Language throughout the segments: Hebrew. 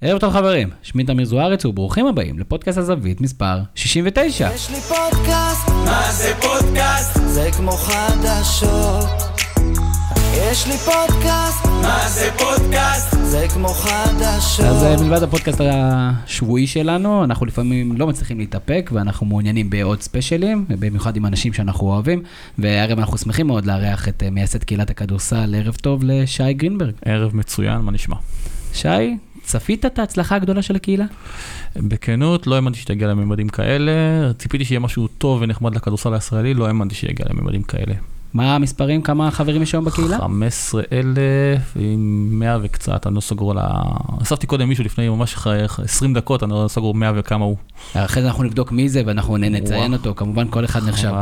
ערב טוב חברים, שמי תמיר זוארץ וברוכים הבאים לפודקאסט הזווית מספר 69. יש לי פודקאסט, מה זה פודקאסט? זה כמו חדשות. יש לי פודקאסט, מה זה פודקאסט? זה כמו חדשות. אז אה, מלבד הפודקאסט השבועי שלנו, אנחנו לפעמים לא מצליחים להתאפק ואנחנו מעוניינים בעוד ספיישלים, במיוחד עם אנשים שאנחנו אוהבים, והערב אנחנו שמחים מאוד לארח את אה, מייסד קהילת הכדורסל, ערב טוב לשי גרינברג. ערב מצוין, מה נשמע? שי, צפית את ההצלחה הגדולה של הקהילה? בכנות, לא האמנתי שתגיע לממדים כאלה, ציפיתי שיהיה משהו טוב ונחמד לכדורסל הישראלי, לא האמנתי שיגיע לממדים כאלה. מה המספרים? כמה חברים יש היום בקהילה? 15 אלף עם 100 וקצת, אני לא סגור על ה... אספתי קודם מישהו לפני ממש אחרי 20 דקות, אני לא סגור 100 וכמה הוא. אחרי זה אנחנו נבדוק מי זה ואנחנו נציין אותו, כמובן כל אחד נחשב.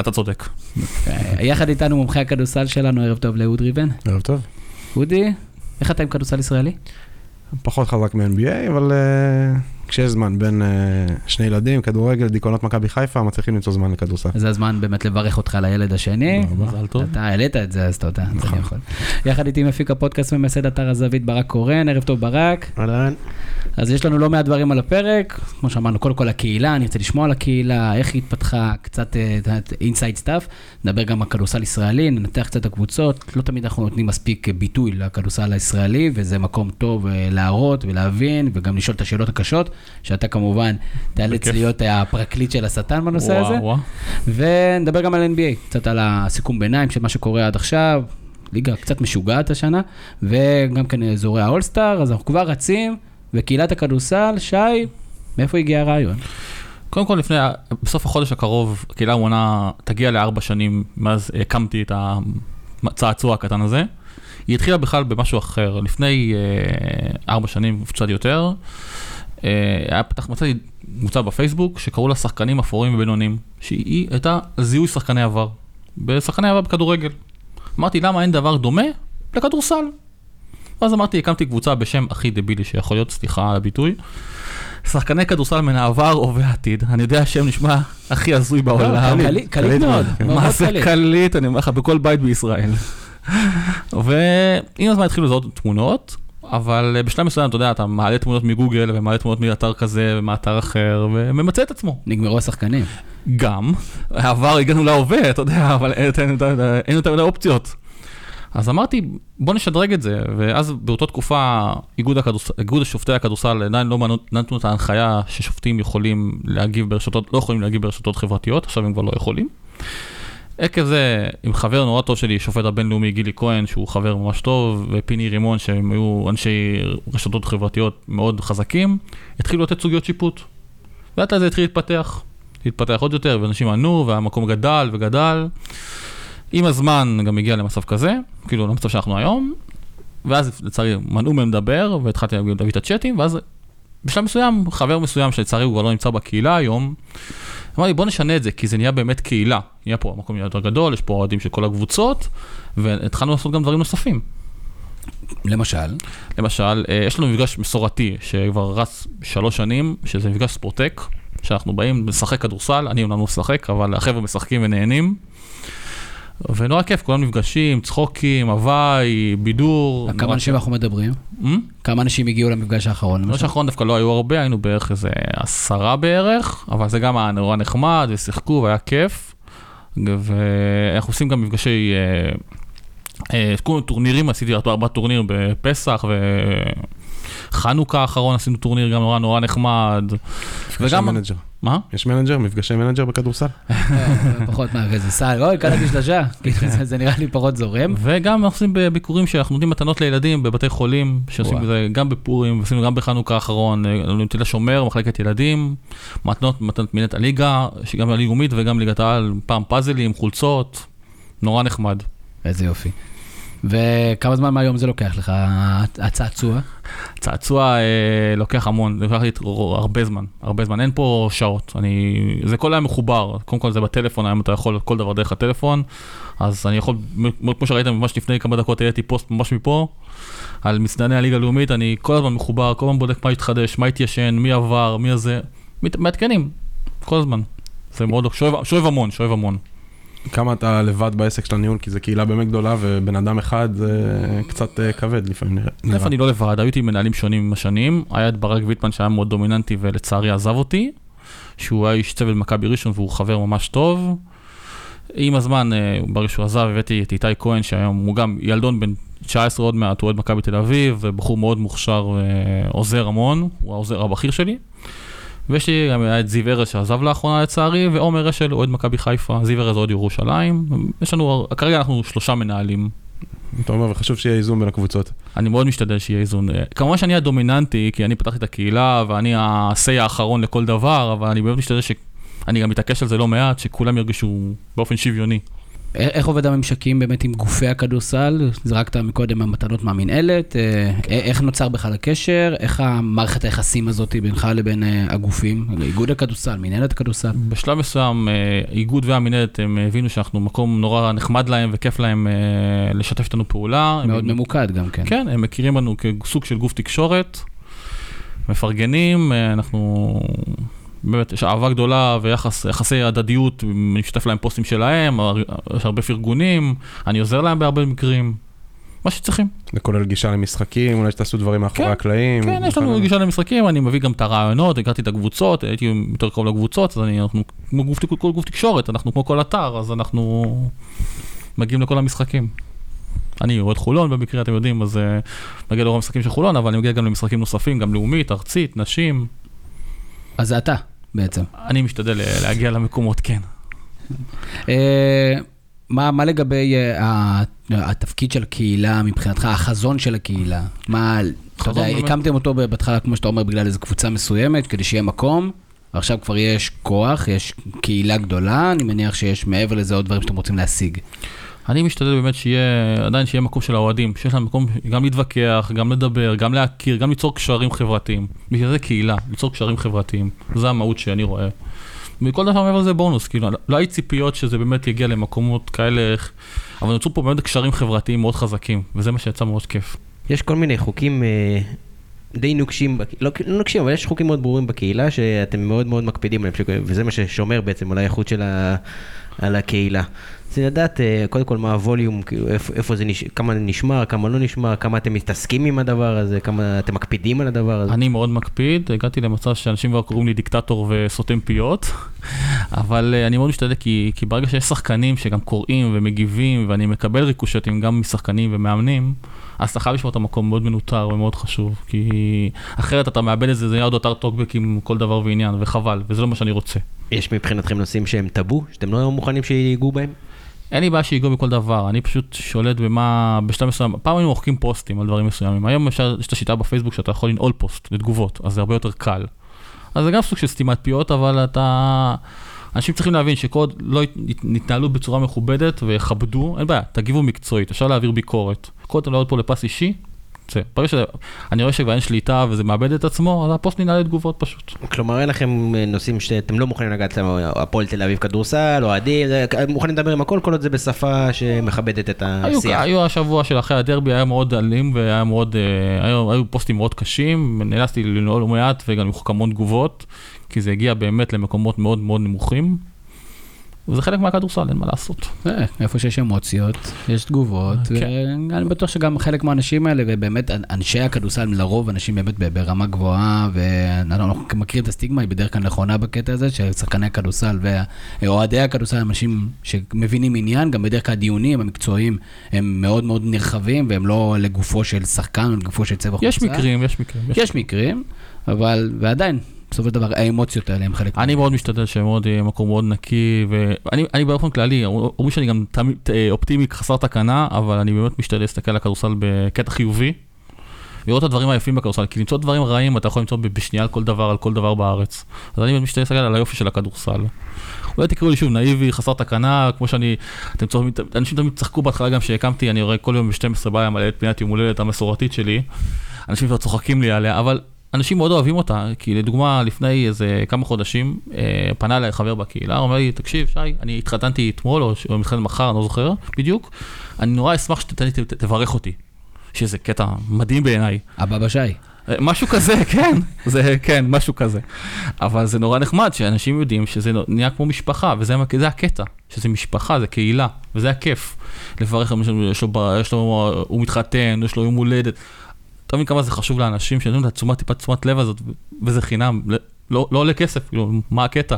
אתה צודק. אה, יחד איתנו מומחי הכדורסל שלנו, ערב טוב לאהוד ריבן. ערב טוב. אודי, איך אתה עם כדורסל ישראלי? פחות חזק מ-NBA, אבל uh, כשיש זמן בין uh, שני ילדים, כדורגל, דיכאונות מכבי חיפה, מצליחים למצוא זמן לכדורסל. זה הזמן באמת לברך אותך על הילד השני. רבה. מזל טוב. אתה העלית את זה, אז תודה, נכון. יכול. יחד איתי מפיק הפודקאסט ומייסד אתר הזווית ברק קורן, ערב טוב ברק. אהלן. אז יש לנו לא מעט דברים על הפרק, כמו שאמרנו, קודם כל הקהילה, אני רוצה לשמוע על הקהילה, איך היא התפתחה, קצת inside stuff, נדבר גם על כדורסל ישראלי, ננתח קצת את הקבוצות, לא תמיד אנחנו נותנים מספיק אה, ביטוי לכדורסל הישראלי, וזה מקום טוב אה, להראות ולהבין, וגם לשאול את השאלות הקשות, שאתה כמובן תיאלץ. להיות הפרקליט של השטן בנושא הזה. וואו, וואו. ונדבר גם על NBA, קצת על הסיכום ביניים של מה שקורה עד עכשיו, ליגה קצת משוגעת השנה, וגם כן אזורי האולסטאר, אז אנחנו כבר רצים, וקהילת הכדורסל, שי, מאיפה הגיע הרעיון? קודם כל, לפני, בסוף החודש הקרוב, הקהילה המונה תגיע לארבע שנים מאז הקמתי את הצעצוע הקטן הזה. היא התחילה בכלל במשהו אחר. לפני אה, ארבע שנים, קצת יותר, היה פתח, מצאתי קבוצה בפייסבוק שקראו לה שחקנים אפורים ובינוניים, שהיא הייתה זיהוי שחקני עבר. בשחקני עבר בכדורגל. אמרתי, למה אין דבר דומה לכדורסל? ואז אמרתי, הקמתי קבוצה בשם הכי דבילי שיכול להיות, סליחה על הביטוי. שחקני כדורסל מן העבר, הווה העתיד. אני יודע השם נשמע הכי הזוי בעולם. קליט מאוד, מה זה. קליט, אני אומר לך, בכל בית בישראל. ועם הזמן התחילו לזהות תמונות, אבל אה, בשלב מסוים, אתה יודע, אתה מעלה תמונות מגוגל ומעלה תמונות מאתר כזה ומאתר אחר, וממצה את עצמו. נגמרו השחקנים. גם, העבר הגענו להווה, אתה יודע, אבל אין יותר מדי אופציות. אז אמרתי, בוא נשדרג את זה, ואז באותה תקופה איגוד, הכדורס... איגוד שופטי הכדורסל עדיין לא נתנו את ההנחיה ששופטים יכולים להגיב ברשתות, לא יכולים להגיב ברשתות חברתיות, עכשיו הם כבר לא יכולים. עקב זה, עם חבר נורא טוב שלי, שופט הבינלאומי גילי כהן, שהוא חבר ממש טוב, ופיני רימון, שהם היו אנשי רשתות חברתיות מאוד חזקים, התחילו לתת סוגיות שיפוט. לאט לאט זה התחיל להתפתח. להתפתח עוד יותר, ואנשים ענו, והמקום גדל וגדל. עם הזמן גם הגיע למצב כזה, כאילו למצב שאנחנו היום, ואז לצערי מנעו מהם לדבר, והתחלתי להביא את הצ'אטים, ואז בשלב מסוים, חבר מסוים שלצערי הוא כבר לא נמצא בקהילה היום, אמר לי בוא נשנה את זה, כי זה נהיה באמת קהילה. נהיה פה נהיה יותר גדול, יש פה אוהדים של כל הקבוצות, והתחלנו לעשות גם דברים נוספים. למשל, למשל, אה, יש לנו מפגש מסורתי שכבר רץ שלוש שנים, שזה מפגש ספורטק, שאנחנו באים לשחק כדורסל, אני אומנם לא משחק, אבל החבר'ה משחקים ונהנים. ונורא כיף, כולם נפגשים, צחוקים, הוואי, בידור. כמה אנשים כיף. אנחנו מדברים? אמ? כמה אנשים הגיעו למפגש האחרון? במפגש למשל? האחרון דווקא לא היו הרבה, היינו בערך איזה עשרה בערך, אבל זה גם היה נורא נחמד, ושיחקו, והיה כיף. ואנחנו עושים גם מפגשי... אה, אה, כל מיני טורנירים, עשיתי ארבעה טורנירים בפסח, וחנוכה האחרון עשינו טורניר גם נורא נורא נחמד. וגם- manager. מה? יש manager? מפגשי manager בכדורסל? אה, פחות מה, איזה סל, אוי, שלושה, כאילו, זה- נראה לי פחות זורם. וגם אנחנו עושים בביקורים שאנחנו נותנים מתנות לילדים בבתי חולים, שעושים. את זה גם בפורים, ועשינו גם בחנוכה האחרון, אה, תל השומר, מחלקת ילדים, מתנות, מתנות מנהלת הליגה, שגם הלאומית וגם ליגת העל, פעם פאזלים, חולצות, נורא נחמד. איזה יופי. וכמה זמן מהיום זה לוקח לך, הצעצוע? צעצוע אה, לוקח המון, לוקח לי הרבה זמן, הרבה זמן, אין פה שעות, אני, זה כל היום מחובר, קודם כל זה בטלפון, היום אתה יכול כל דבר דרך הטלפון, אז אני יכול, כמו שראיתם ממש לפני כמה דקות העליתי פוסט ממש מפה, על מצדני הליגה הלאומית, אני כל הזמן מחובר, כל הזמן בודק מה התחדש, מה התיישן, מי עבר, מי הזה, מעדכנים, כל הזמן, זה מאוד, שואב, שואב המון, שואב המון. כמה אתה לבד בעסק של הניהול, כי זו קהילה באמת גדולה, ובן אדם אחד זה קצת אה, כבד לפעמים נראה. איפה אני לא לבד, היו איתי מנהלים שונים עם השנים, היה את ברק ויטמן שהיה מאוד דומיננטי ולצערי עזב אותי, שהוא היה איש צוות מכבי ראשון והוא חבר ממש טוב. עם הזמן, אה, ברגע שהוא עזב, הבאתי את איתי כהן, שהיום הוא גם ילדון בן 19 עוד מעט, הוא אוהד מכבי תל אביב, ובחור מאוד מוכשר ועוזר המון, הוא העוזר הבכיר שלי. ויש לי גם את זיו ארז שעזב לאחרונה לצערי, ועומר אשל אוהד מכבי חיפה, זיו ארז אוהד ירושלים. יש לנו, כרגע אנחנו שלושה מנהלים. אתה אומר, וחשוב שיהיה איזון בין הקבוצות. אני מאוד משתדל שיהיה איזון. כמובן שאני הדומיננטי, כי אני פתחתי את הקהילה, ואני ה-say האחרון לכל דבר, אבל אני באמת משתדל ש... אני גם מתעקש על זה לא מעט, שכולם ירגישו באופן שוויוני. איך עובד הממשקים באמת עם גופי הכדורסל? זרקת מקודם המתנות מהמינהלת, אה, איך נוצר בכלל הקשר? איך המערכת היחסים הזאת בינך לבין אה, הגופים? איגוד הכדורסל, מינהלת הכדורסל? בשלב מסוים, אה, איגוד והמינהלת, הם הבינו שאנחנו מקום נורא נחמד להם וכיף להם לשתף איתנו פעולה. מאוד הם... ממוקד גם כן. כן, הם מכירים בנו כסוג של גוף תקשורת, מפרגנים, אנחנו... באמת, יש אהבה גדולה ויחסי הדדיות, אני משתף להם פוסטים שלהם, יש הרבה פרגונים, אני עוזר להם בהרבה מקרים, מה שצריכים. זה כולל גישה למשחקים, אולי שתעשו דברים מאחורי כן, הקלעים. כן, יש לנו גישה למשחקים, אני מביא גם את הרעיונות, הכרתי את הקבוצות, הייתי יותר קרוב לקבוצות, אז אני, אנחנו כמו גוף, כל גוף תקשורת, אנחנו כמו כל אתר, אז אנחנו מגיעים לכל המשחקים. אני אוהד חולון במקרה, אתם יודעים, אז uh, מגיע לרוב המשחקים של חולון, אבל אני מגיע גם למשחקים נוספים, גם לאומית, ארצית, נשים. אז זה אתה. בעצם. אני משתדל אה, להגיע למקומות, כן. אה, מה, מה לגבי uh, התפקיד של הקהילה מבחינתך, החזון של הקהילה? מה, אתה יודע, באמת... הקמתם אותו בהתחלה, כמו שאתה אומר, בגלל איזו קבוצה מסוימת, כדי שיהיה מקום, ועכשיו כבר יש כוח, יש קהילה גדולה, אני מניח שיש מעבר לזה עוד דברים שאתם רוצים להשיג. אני משתדל באמת שיהיה, עדיין שיהיה מקום של האוהדים, שיש להם מקום גם להתווכח, גם לדבר, גם להכיר, גם ליצור קשרים חברתיים. בגלל זה קהילה, ליצור קשרים חברתיים. זו המהות שאני רואה. מכל דבר מעבר לזה בונוס, כאילו, לא היו ציפיות שזה באמת יגיע למקומות כאלה, אבל נוצרו פה באמת קשרים חברתיים מאוד חזקים, וזה מה שיצא מאוד כיף. יש כל מיני חוקים אה, די נוקשים, לא, לא נוקשים, אבל יש חוקים מאוד ברורים בקהילה שאתם מאוד מאוד מקפידים עליהם, וזה מה ששומר בעצם על האיכות של ה... על הקהילה. רציתי לדעת אה, קודם כל מה הווליום, כאילו, איפה, איפה זה, נש... כמה נשמר, כמה לא נשמר, כמה אתם מתעסקים עם הדבר הזה, כמה אתם מקפידים על הדבר הזה. אני מאוד מקפיד, הגעתי למצב שאנשים כבר קוראים לי דיקטטור וסותם פיות, אבל אה, אני מאוד משתדל כי, כי ברגע שיש שחקנים שגם קוראים ומגיבים ואני מקבל ריקושטים גם משחקנים ומאמנים, אז אתה חייב לשמור את המקום מאוד מנוטר ומאוד חשוב, כי אחרת אתה מאבד את זה, זה יהיה עוד יותר טוקבק עם כל דבר ועניין, וחבל, וזה לא מה שאני רוצה. יש מבחינתכם נושאים שהם טאבו, שאתם לא מוכנים שיגעו בהם? אין לי בעיה שיגעו בכל דבר, אני פשוט שולט במה, בשלב מסוים, פעם היינו מוחקים פוסטים על דברים מסוימים, היום אפשר, יש את השיטה בפייסבוק שאתה יכול לנעול פוסט לתגובות, אז זה הרבה יותר קל. אז זה גם סוג של סתימת פיות, אבל אתה... אנשים צריכים להבין שכל לא יתנהלו בצורה מכובדת ויכבדו, אין בעיה, תגיבו מקצועית, אפשר להעביר ביקורת. כל אתם לעוד פה לפס אישי, זה. ברגע שאני רואה שכבר אין שליטה וזה מאבד את עצמו, אז הפוסט ננעל לתגובות פשוט. כלומר, אין לכם אה, נושאים שאתם לא מוכנים לגעת להם, הפועל תל אביב כדורסל, אוהדים, מוכנים לדבר עם הכל, כל עוד זה בשפה שמכבדת את השיח. היו השבוע של אחרי הדרבי, היה מאוד אלים והיה מאוד, אה, היו, היו פוסטים מאוד קשים, נאלצתי לנעול מעט וגם המון תגובות, כי זה הגיע באמת למקומות מאוד מאוד נמוכים. וזה חלק מהכדורסל, אין מה לעשות. אה, איפה שיש אמוציות, יש תגובות, כן. ואני בטוח שגם חלק מהאנשים האלה, ובאמת אנשי הכדורסל, לרוב אנשים באמת ברמה גבוהה, ואנחנו מכירים את הסטיגמה, היא בדרך כלל נכונה בקטע הזה, ששחקני הכדורסל ואוהדי הכדורסל הם אנשים שמבינים עניין, גם בדרך כלל הדיונים המקצועיים הם מאוד מאוד נרחבים, והם לא לגופו של שחקן לגופו של צבע חוצה. יש מקרים, יש מקרים. יש מקרים, אבל, ועדיין, בסופו של דבר האמוציות האלה הם חלק. אני מאוד משתדל שמאוד יהיה מקום מאוד נקי, ואני באופן כללי, אומרים שאני גם תמיד אה, אופטימי חסר תקנה, אבל אני באמת משתדל להסתכל על הכדורסל בקטע חיובי, לראות את הדברים היפים בכדורסל, כי למצוא דברים רעים אתה יכול למצוא בשנייה על כל דבר, על כל דבר בארץ. אז אני משתדל להסתכל על היופי של הכדורסל. אולי תקראו לי שוב נאיבי, חסר תקנה, כמו שאני, אתם צוחקים, אנשים תמיד צחקו בהתחלה גם שהקמתי, אני רואה כל יום ב-12 בעיה מלא את פינת יום הולדת המסורתית שלי, אנשים כבר צוחקים לי עליה, אבל אנשים מאוד אוהבים אותה, כי לדוגמה, לפני איזה כמה חודשים, אה, פנה אליי חבר בקהילה, אומר לי, תקשיב, שי, אני התחתנתי אתמול, או, או מתחתן מחר, אני לא זוכר בדיוק, אני נורא אשמח שתברך אותי, שזה קטע מדהים בעיניי. אבא בשי. משהו כזה, כן, זה כן, משהו כזה. אבל זה נורא נחמד שאנשים יודעים שזה נהיה כמו משפחה, וזה זה הקטע, שזה משפחה, זה קהילה, וזה הכיף. לברך, יש לו, יש לו, הוא מתחתן, יש לו יום הולדת. אתה מבין כמה זה חשוב לאנשים שנותנים את התשומת, טיפת תשומת לב הזאת, וזה חינם, לא, לא עולה כסף, כאילו, מה הקטע?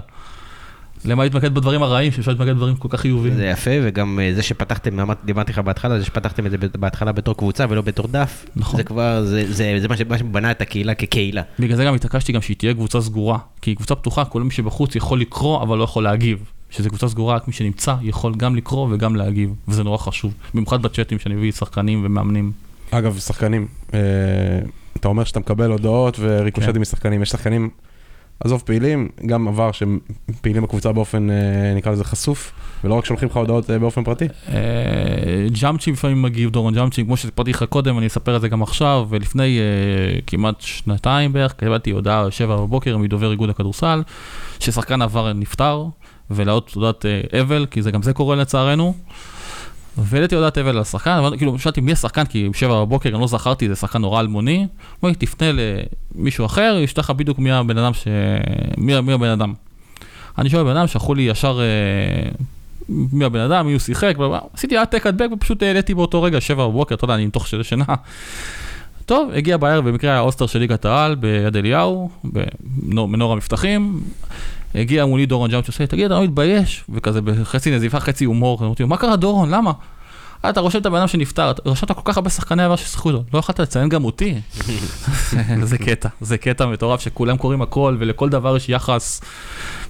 למה להתמקד בדברים הרעים, שאפשר להתמקד בדברים כל כך חיוביים. זה יפה, וגם אה, זה שפתחתם, דיברתי לך בהתחלה, זה שפתחתם את זה בהתחלה בתור קבוצה ולא בתור דף, נכון. זה כבר, זה, זה, זה מה שבנה את הקהילה כקהילה. בגלל זה גם התעקשתי גם שהיא תהיה קבוצה סגורה, כי קבוצה פתוחה, כל מי שבחוץ יכול לקרוא, אבל לא יכול להגיב. שזו קבוצה סגורה, רק מי שנמצא יכול גם לקרוא וגם להגיב, וזה נורא חשוב, במיוחד בצ'אטים שאני מביא שחקנים ומאמנים. אגב, שחקנים, אה, אתה אומר שאתה מקבל הודעות וריקושטים כן. משחקנים, יש שחקנים עזוב פעילים, גם עבר שהם פעילים בקבוצה באופן, אה, נקרא לזה חשוף, ולא רק שולחים לך הודעות אה, באופן פרטי. אה, ג'אמצ'י לפעמים מגיב, דורון ג'אמצ'י, כמו שסיפרתי לך קודם, אני אספר את זה גם עכשיו, ולפני כמעט שנתיים בערך, קיבלתי הודעה שבע בבוקר מדובר איגוד הכדורסל, ששחקן עבר נפטר, ולעוד תעודת אבל, כי זה גם זה קורה לצערנו. והעליתי הודעת אבל על השחקן, אבל כאילו שאלתי מי השחקן, כי בשבע בבוקר אני לא זכרתי, זה שחקן נורא אלמוני. אמר לי, תפנה למישהו אחר, ישתח לך בדיוק מי הבן אדם ש... מי, מי הבן אדם. אני שואל בן אדם, שלחו לי ישר אה, מי הבן אדם, מי הוא שיחק, עשיתי העתק הדבק ופשוט העליתי באותו רגע, שבע בבוקר, אתה יודע, אני מתוך שינה. טוב, הגיע בערב, במקרה היה אוסטר של ליגת העל ביד אליהו, במנור המבטחים. הגיע מולי דורון ג'אמצ' שעושה, תגיד, אתה לא מתבייש? וכזה בחצי נזיפה, חצי הומור, אמרתי לו, מה קרה דורון, למה? אתה רושם את הבן אדם שנפטר, רשמת כל כך הרבה שחקני עבר ששיחקו איתו, לא יכולת לציין גם אותי? זה קטע, זה קטע מטורף שכולם קוראים הכל ולכל דבר יש יחס,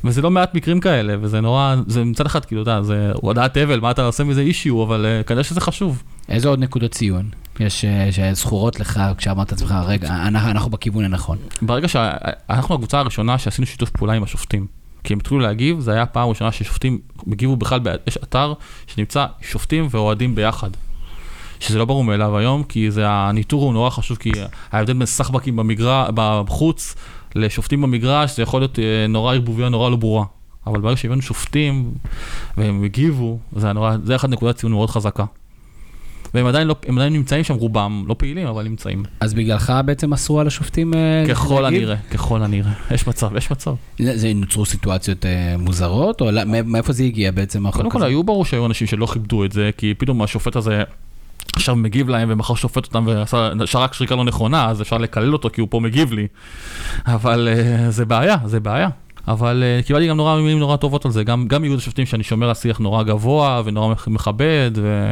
וזה לא מעט מקרים כאלה, וזה נורא, זה מצד אחד, כאילו, אתה יודע, זה הודעת אבל, מה אתה עושה מזה אישיו, אבל uh, כנראה שזה חשוב. איזה עוד נקודות ציון יש uh, שזכורות לך כשאמרת לעצמך, רגע, אנחנו, בכיוון הנכון. ברגע שאנחנו הקבוצה הראשונה שעשינו שיתוף פעולה עם השופטים. כי הם התחילו להגיב, זה היה פעם ראשונה ששופטים הגיבו בכלל, יש אתר שנמצא שופטים ואוהדים ביחד. שזה לא ברור מאליו היום, כי זה, הניטור הוא נורא חשוב, כי ההבדל בין סחבקים במגרש, בחוץ לשופטים במגרש, זה יכול להיות אה, נורא ערבוביה נורא לא ברורה. אבל ברגע שהבאנו שופטים והם הגיבו, זה, נורא, זה אחד נקודת ציון מאוד חזקה. והם עדיין, לא, עדיין נמצאים שם, רובם לא פעילים, אבל נמצאים. אז בגללך בעצם אסרו על השופטים אה, ככל הנראה, ככל הנראה. יש מצב, יש מצב. זה נוצרו סיטואציות אה, מוזרות, או מאיפה זה הגיע בעצם? קודם כל, היו ברור שהיו אנשים שלא כיבדו את זה, כי פתאום השופט הזה... עכשיו מגיב להם ומחר שופט אותם ועשה רק שריקה לא נכונה, אז אפשר לקלל אותו כי הוא פה מגיב לי. אבל uh, זה בעיה, זה בעיה. אבל uh, קיבלתי גם נורא מילים נורא טובות על זה, גם, גם איגוד השופטים שאני שומר על שיח נורא גבוה ונורא מכבד, ו...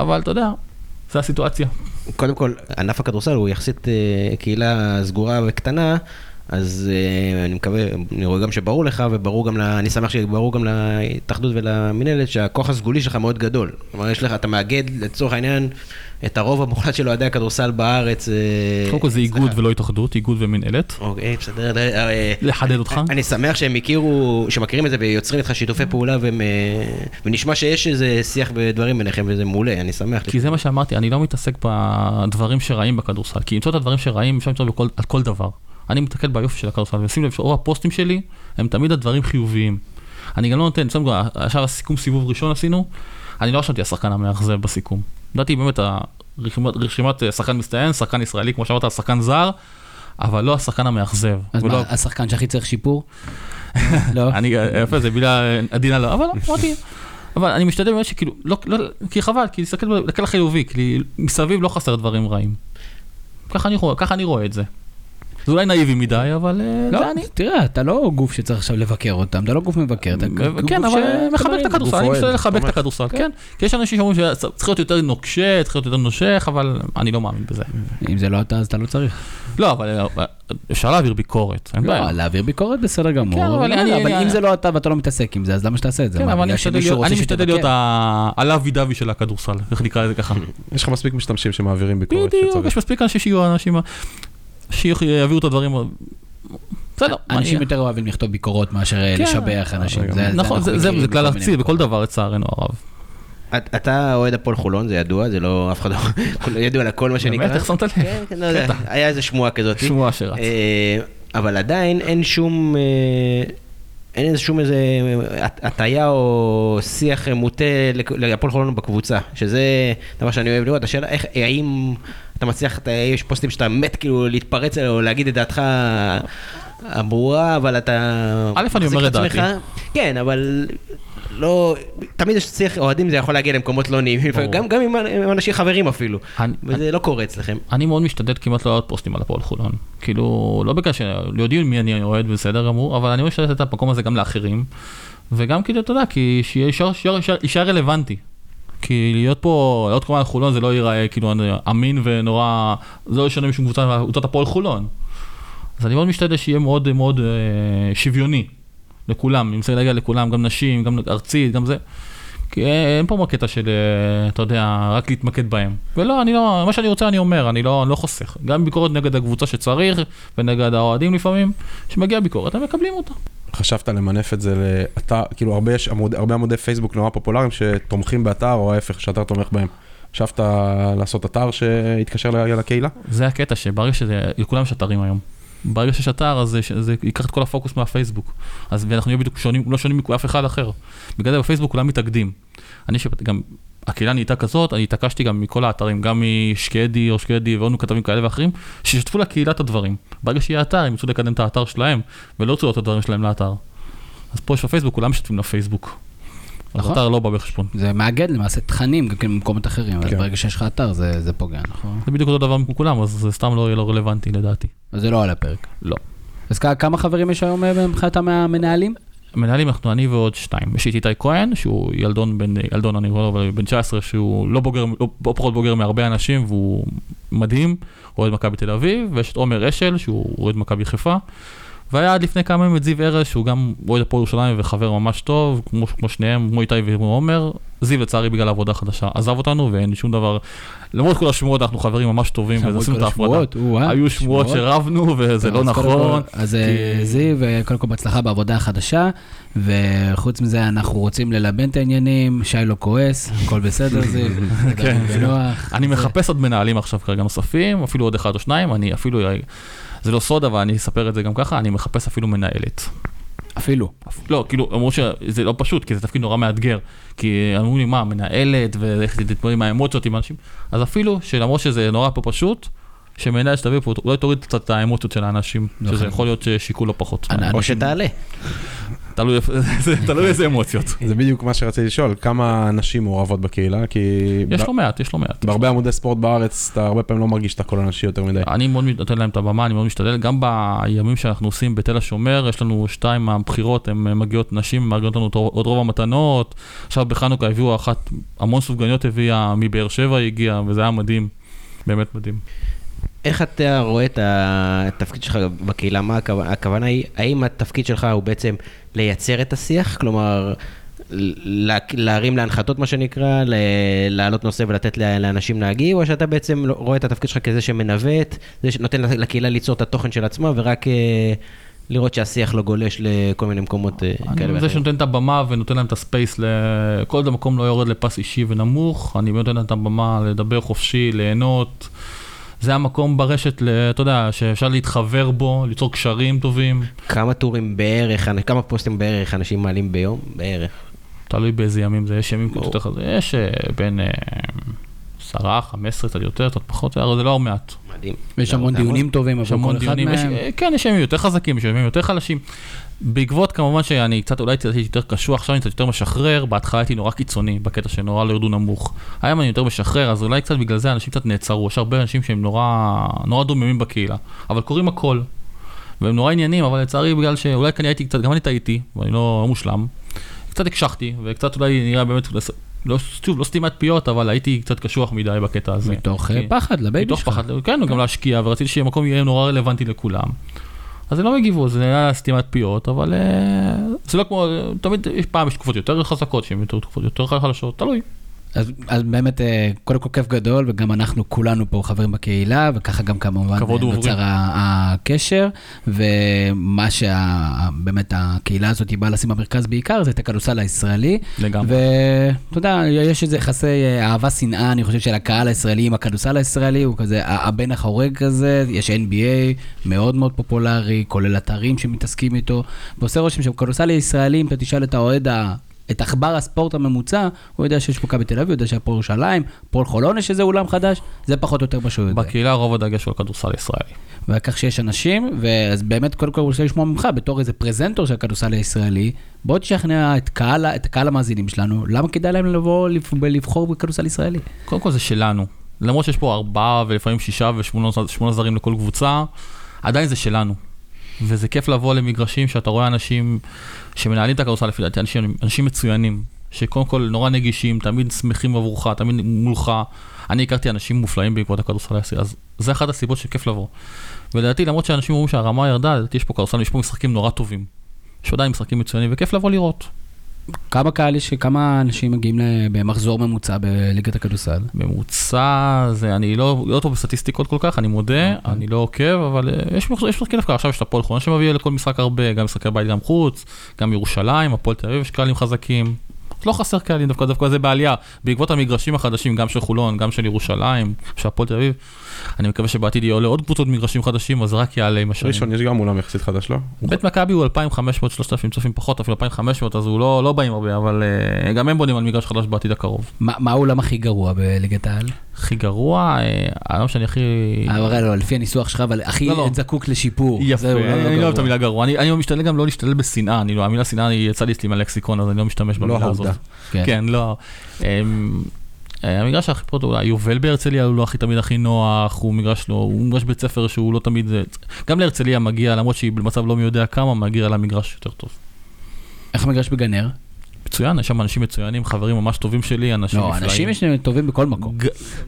אבל אתה יודע, זה הסיטואציה. קודם כל, ענף הכדורסל הוא יחסית אה, קהילה סגורה וקטנה, אז uh, אני מקווה, אני רואה גם שברור לך, וברור גם, לה, אני שמח שברור גם להתאחדות ולמינהלת, שהכוח הסגולי שלך מאוד גדול. כלומר, יש לך, אתה מאגד לצורך העניין את הרוב המוחלט של אוהדי הכדורסל בארץ. אה, קודם כל זה איגוד ולא התאחדות, איגוד ומינהלת. אוקיי, בסדר. לחדד אותך. אני שמח שהם הכירו, שמכירים את זה ויוצרים איתך שיתופי פעולה, ונשמע שיש איזה שיח ודברים ביניכם, וזה מעולה, אני שמח. כי זה מה שאמרתי, אני לא מתעסק בדברים שרעים בכדורסל, כי למצוא את הדברים שרעים אפשר למצוא על כל דבר. אני מתקל ביופי של הכדורסל, ושים לב שרוב הפוסטים שלי הם תמיד הדברים חיוביים. אני גם לא נותן, עכשיו הסיכום סיבוב ראשון עשינו, אני לא רשמתי השחקן המאכזב בסיכום. לדעתי באמת רשימת אה, שחקן מצטיין, שחקן ישראלי, כמו שאמרת, שחקן זר, אבל לא השחקן המאכזב. אז מה, השחקן שהכי צריך שיפור? לא. אני, יפה, זה מילה עדינה לא, אבל אמרתי, אבל אני משתדל באמת שכאילו, לא, לא, כי חבל, כי להסתכל בקל החיובי, כי מסביב לא חסר דברים רעים. ככה אני, ככה אני רואה את זה. זה אולי נאיבי מדי, אבל אה, לא, אני... תראה, אתה לא גוף שצריך עכשיו לבקר אותם, אתה לא גוף מבקר, אתה גוף כן, אבל מחבק את הכדורסל, אני משתדל לחבק את הכדורסל, כן. כי יש אנשים שאומרים שצריך להיות יותר נוקשה, צריך להיות יותר נושך, אבל אני לא מאמין בזה. אם זה לא אתה, אז אתה לא צריך. לא, אבל אה, אפשר להעביר ביקורת, אין בעיה. לא, להעביר ביקורת בסדר גמור, כן, אבל אם זה לא אתה ואתה לא מתעסק עם זה, אז למה שתעשה את זה? כן, אבל אני משתדל להיות הלאבי דווי של הכדורסל, איך נקרא לזה ככה. יש לך מספיק משתמשים שמעבירים ביקורת בדיוק, יש מספיק אנשים שיהיו אנשים... שיביאו את הדברים. בסדר. אנשים יותר אוהבים לכתוב ביקורות מאשר אה, כן. לשבח אנשים. נכון, זה כלל ארצי בכל דבר לצערנו הרב. אתה אוהד הפועל חולון, זה ידוע, זה לא, אף אחד לא, ידוע לכל מה שנקרא. באמת, איך שמת לב? כן, כן, לא יודע, היה איזה שמועה כזאת. שמועה. אה, אבל עדיין אין שום, אה, אין איזה שום איזה הטיה או שיח מוטה להפועל חולון בקבוצה, שזה דבר שאני אוהב לראות. השאלה, האם אתה מצליח, אתה, יש פוסטים שאתה מת כאילו להתפרץ או להגיד את דעתך הברורה, אבל אתה... א', אני אומר את. דעתי. כן, אבל לא, תמיד יש צריך, אוהדים זה יכול להגיע למקומות לא נעימים. גם, גם עם, עם אנשים חברים אפילו, אני- וזה לא קורה אצלכם. אני מאוד משתדל כמעט לא לעלות פוסטים על הפועל חולון. כאילו, לא בגלל שיודעים מי אני אוהד בסדר גמור, אבל אני משתדל את המקום הזה גם לאחרים. וגם כאילו, אתה יודע, כי שיהיה יישאר רלוונטי. כי להיות פה, להיות כמובן חולון זה לא ייראה כאילו אמין ונורא, זה לא ישנה משום קבוצה, קבוצת הפועל חולון. אז אני מאוד משתדל שיהיה מאוד מאוד אה, שוויוני לכולם, אני מנסה להגיע לכולם, גם נשים, גם ארצית, גם זה. כי אין פה קטע של, אה, אתה יודע, רק להתמקד בהם. ולא, אני לא, מה שאני רוצה אני אומר, אני לא, אני לא חוסך. גם ביקורת נגד הקבוצה שצריך, ונגד האוהדים לפעמים, שמגיע ביקורת, הם מקבלים אותה. חשבת למנף את זה לאתר, כאילו הרבה יש עמוד, הרבה עמודי פייסבוק נורא פופולריים שתומכים באתר, או ההפך, שאתר תומך בהם. חשבת לעשות אתר שיתקשר לקהילה? זה הקטע שברגע שזה, לכולם יש אתרים היום. ברגע שיש אתר, אז זה, ייקח את כל הפוקוס מהפייסבוק. אז ואנחנו נהיה בדיוק שונים, לא שונים מאף אחד אחר. בגלל זה בפייסבוק כולם מתאגדים. אני שגם, הקהילה נהייתה כזאת, אני התעקשתי גם מכל האתרים, גם משקדי או שקדי ועוד כתבים כאלה ואחרים, שישתפו לקהילה את הדברים. ברגע שיהיה אתר, הם ירצו לקדם את האתר שלהם, ולא ירצו את הדברים שלהם לאתר. אז פה יש בפייסבוק, כולם משתפים לפייסבוק. נכון. האתר לא בא בחשבון. זה מאגד למעשה תכנים גם כן במקומות אחרים, אז כן. ברגע שיש לך אתר זה זה פוגע, נכון? זה בדיוק אותו דבר כמו כולם, אז זה סתם לא יהיה לא רלוונטי לדעתי. אז זה לא על הפרק. לא. אז כמה חברים יש היום אה, מבחינת המנהלים? מנהלים אנחנו אני ועוד שתיים. יש את איתי כהן, שהוא ילדון בן, ילדון אני רואה, אבל בן 19, שהוא לא בוגר, לא, לא פחות בוגר מהרבה אנשים, והוא מדהים, אוהד מכבי תל אביב, ויש את עומר אשל, שהוא אוהד מכבי חיפה. והיה עד לפני כמה ימים את זיו ארז, שהוא גם אוהד הפועל ירושלים וחבר ממש טוב, כמו, כמו שניהם, כמו איתי וכמו עומר. זיו לצערי בגלל העבודה החדשה עזב אותנו ואין שום דבר, למרות כל השמועות אנחנו חברים ממש טובים ועשינו את ההפרדה. או-אה, היו שמועות שרבנו וזה לא נכון. אז אה, זיו, אה, קודם כל בהצלחה בעבודה החדשה, וחוץ מזה אנחנו רוצים ללבן את העניינים, שי לא כועס, הכל בסדר זיו, כן. אני מחפש עוד מנהלים עכשיו כרגע נוספים, אפילו עוד אחד או שניים, אני אפילו, זה לא סוד, אבל אני אספר את זה גם ככה, אני מחפש אפילו מנהלת. אפילו. לא, כאילו, אמרו שזה לא פשוט, כי זה תפקיד נורא מאתגר. כי אמרו לי, מה, מנהלת, ואיך תתמודד עם האמוציות עם אנשים, אז אפילו שלמרות שזה נורא פה פשוט, שמנהלת שתביא פה, אולי תוריד קצת את האמוציות של האנשים, שזה נכון. יכול להיות שיקול לא פחות. או שתעלה. תלוי איזה אמוציות. זה בדיוק מה שרציתי לשאול, כמה נשים מעורבות בקהילה? כי יש לא מעט, יש לא מעט. בהרבה עמודי ספורט בארץ, אתה הרבה פעמים לא מרגיש את הקול הנשי יותר מדי. אני מאוד נותן להם את הבמה, אני מאוד משתדל. גם בימים שאנחנו עושים בתל השומר, יש לנו שתיים מהבחירות, הן מגיעות נשים, מגיעות לנו עוד רוב המתנות. עכשיו בחנוכה הביאו אחת, המון סופגניות הביאה, מבאר שבע הגיעה, וזה היה מדהים. באמת מדהים. איך אתה רואה את התפקיד שלך בקהילה? מה הכוונה? הכוונה היא, האם התפקיד שלך הוא בעצם לייצר את השיח? כלומר, לה- להרים להנחתות מה שנקרא, להעלות נושא ולתת לאנשים להגיב, או שאתה בעצם לא- רואה את התפקיד שלך כזה שמנווט, זה שנותן לקהילה ליצור את התוכן של עצמה ורק אה, לראות שהשיח לא גולש לכל מיני מקומות אה, אני כאלה זה ואחרים. שנותן את הבמה ונותן להם את הספייס, כל עוד המקום לא יורד לפס אישי ונמוך, אני נותן להם את הבמה לדבר חופשי, ליהנות. זה המקום ברשת, ל- אתה יודע, שאפשר להתחבר בו, ליצור קשרים טובים. כמה טורים בערך, כמה פוסטים בערך אנשים מעלים ביום? בערך. תלוי באיזה ימים זה, יש ימים קצת ברור. יותר חזק, יש אה, בין אה, עשרה, חמש עשרה, קצת יותר, קצת פחות, אבל זה לא מעט. מדהים. יש המון המון. דיונים טובים המון כל אחד מהם. אה, כן, יש ימים יותר חזקים, יש ימים יותר חלשים. בעקבות כמובן שאני קצת, אולי הייתי יותר קשוח, עכשיו אני קצת יותר משחרר, בהתחלה הייתי נורא קיצוני, בקטע שנורא לא ירדו נמוך. היום אני יותר משחרר, אז אולי קצת בגלל זה אנשים קצת נעצרו, יש הרבה אנשים שהם נורא, נורא דוממים בקהילה, אבל קוראים הכל. והם נורא עניינים, אבל לצערי בגלל שאולי כנראה הייתי קצת, גם אני טעיתי, ואני לא, לא מושלם, קצת הקשחתי, וקצת אולי נראה באמת, לא, שוב, לא סתימת פיות, אבל הייתי קצת קשוח מדי בקטע הזה. מתוך אה, כי- פחד לבייבי מתוך שלך. פחד, כן, גם להשקיע, ורציתי שהמקום יהיה נורא רלוונטי לכולם. אז הם לא הגיבו, זה היה סתימת פיות, אבל אה, זה לא כמו, תמיד יש פעם יש תקופות יותר חזקות, שהן יותר תקופות יותר חלשות, תלוי. אז, אז באמת, אה, קודם כל כיף גדול, וגם אנחנו כולנו פה חברים בקהילה, וככה גם כמובן אה, נוצר הקשר, ומה שבאמת הקהילה הזאת באה לשים במרכז בעיקר, זה את הכדורסל הישראלי. לגמרי. ואתה יודע, יש איזה יחסי אה, אהבה-שנאה, אני חושב, של הקהל הישראלי עם הכדורסל הישראלי, הוא כזה הבן החורג כזה, יש NBA מאוד מאוד פופולרי, כולל אתרים שמתעסקים איתו, ועושה רושם שבכדורסל הישראלי, אם אתה תשאל את האוהד. את עכבר הספורט הממוצע, הוא יודע שיש מכבי תל אביב, הוא יודע שהפועל ירושלים, פועל חולון יש איזה אולם חדש, זה פחות או יותר מה שהוא יודע. בקהילה רוב הדגש הוא על כדורסל ישראלי. וכך שיש אנשים, ואז באמת קודם כל אני רוצה לשמוע ממך, בתור איזה פרזנטור של הכדורסל הישראלי, בוא תשכנע את קהל, את קהל המאזינים שלנו, למה כדאי להם לבוא לבח- לבחור בכדורסל ישראלי? קודם כל זה שלנו. למרות שיש פה ארבעה ולפעמים שישה ושמונה שמונה זרים לכל קבוצה, עדיין זה שלנו. וזה כיף לבוא למגרשים שאתה רואה אנשים שמנהלים את הכדורסל לפי דעתי, אנשים, אנשים מצוינים, שקודם כל נורא נגישים, תמיד שמחים עבורך, תמיד מולך. אני הכרתי אנשים מופלאים בעקבות הכדורסל הישראלי, אז זה אחת הסיבות שכיף לבוא. ולדעתי, למרות שאנשים אומרים שהרמה ירדה, לדעתי יש פה כדורסל, יש פה משחקים נורא טובים. יש עדיין משחקים מצוינים, וכיף לבוא לראות. כמה קהל יש, כמה אנשים מגיעים במחזור ממוצע בליגת הכדורסל? ממוצע זה, אני לא, לא טוב בסטטיסטיקות כל כך, אני מודה, אוקיי. אני לא עוקב, אבל אה, יש מחזור- יש דווקא, עכשיו יש את הפועל חולון שמביא לכל משחק הרבה, גם משחקי בית גם חוץ, גם ירושלים, הפועל תל אביב, יש קהלים חזקים. לא חסר קהלים, דווקא דווקא זה בעלייה, בעקבות המגרשים החדשים, גם של חולון, גם של ירושלים, של הפועל תל אביב. אני מקווה שבעתיד יהיה עולה עוד קבוצות מגרשים חדשים, אז רק יעלה עם השנים. ראשון יש גם אולם יחסית חדש, לא? בית מכבי הוא 2,500-3,000 צופים פחות, אפילו 2,500, אז הוא לא, לא באים הרבה, אבל אה, גם הם בונים על מגרש חדש בעתיד הקרוב. מה מה האולם הכי גרוע בליגת העל? הכי גרוע, אה, העולם שאני הכי... אבל לא, לפי הניסוח שלך, אבל הכי לא, לא. זקוק לשיפור. יפה, אני לא אוהב את. המילה גרוע, אני משתדל גם לא להשתדל בשנאה, לא- המילה שנאה יצא לי אצלי מהלקסיקון, אז אני לא משתמש לא במילה הזאת. כן. כן, לא. אמ, אה, המגרש הכי פחות, אולי יובל בהרצליה הוא לא הכי תמיד הכי נוח, הוא מגרש לא, הוא מגרש בית ספר שהוא לא תמיד, גם להרצליה מגיע, למרות שהיא במצב לא מי יודע כמה, מגיע לה מגרש יותר טוב. איך המגרש בגנר? מצוין, יש שם אנשים מצוינים, חברים ממש טובים שלי, אנשים לא, נפלאים. אנשים יש להם טובים בכל מקום.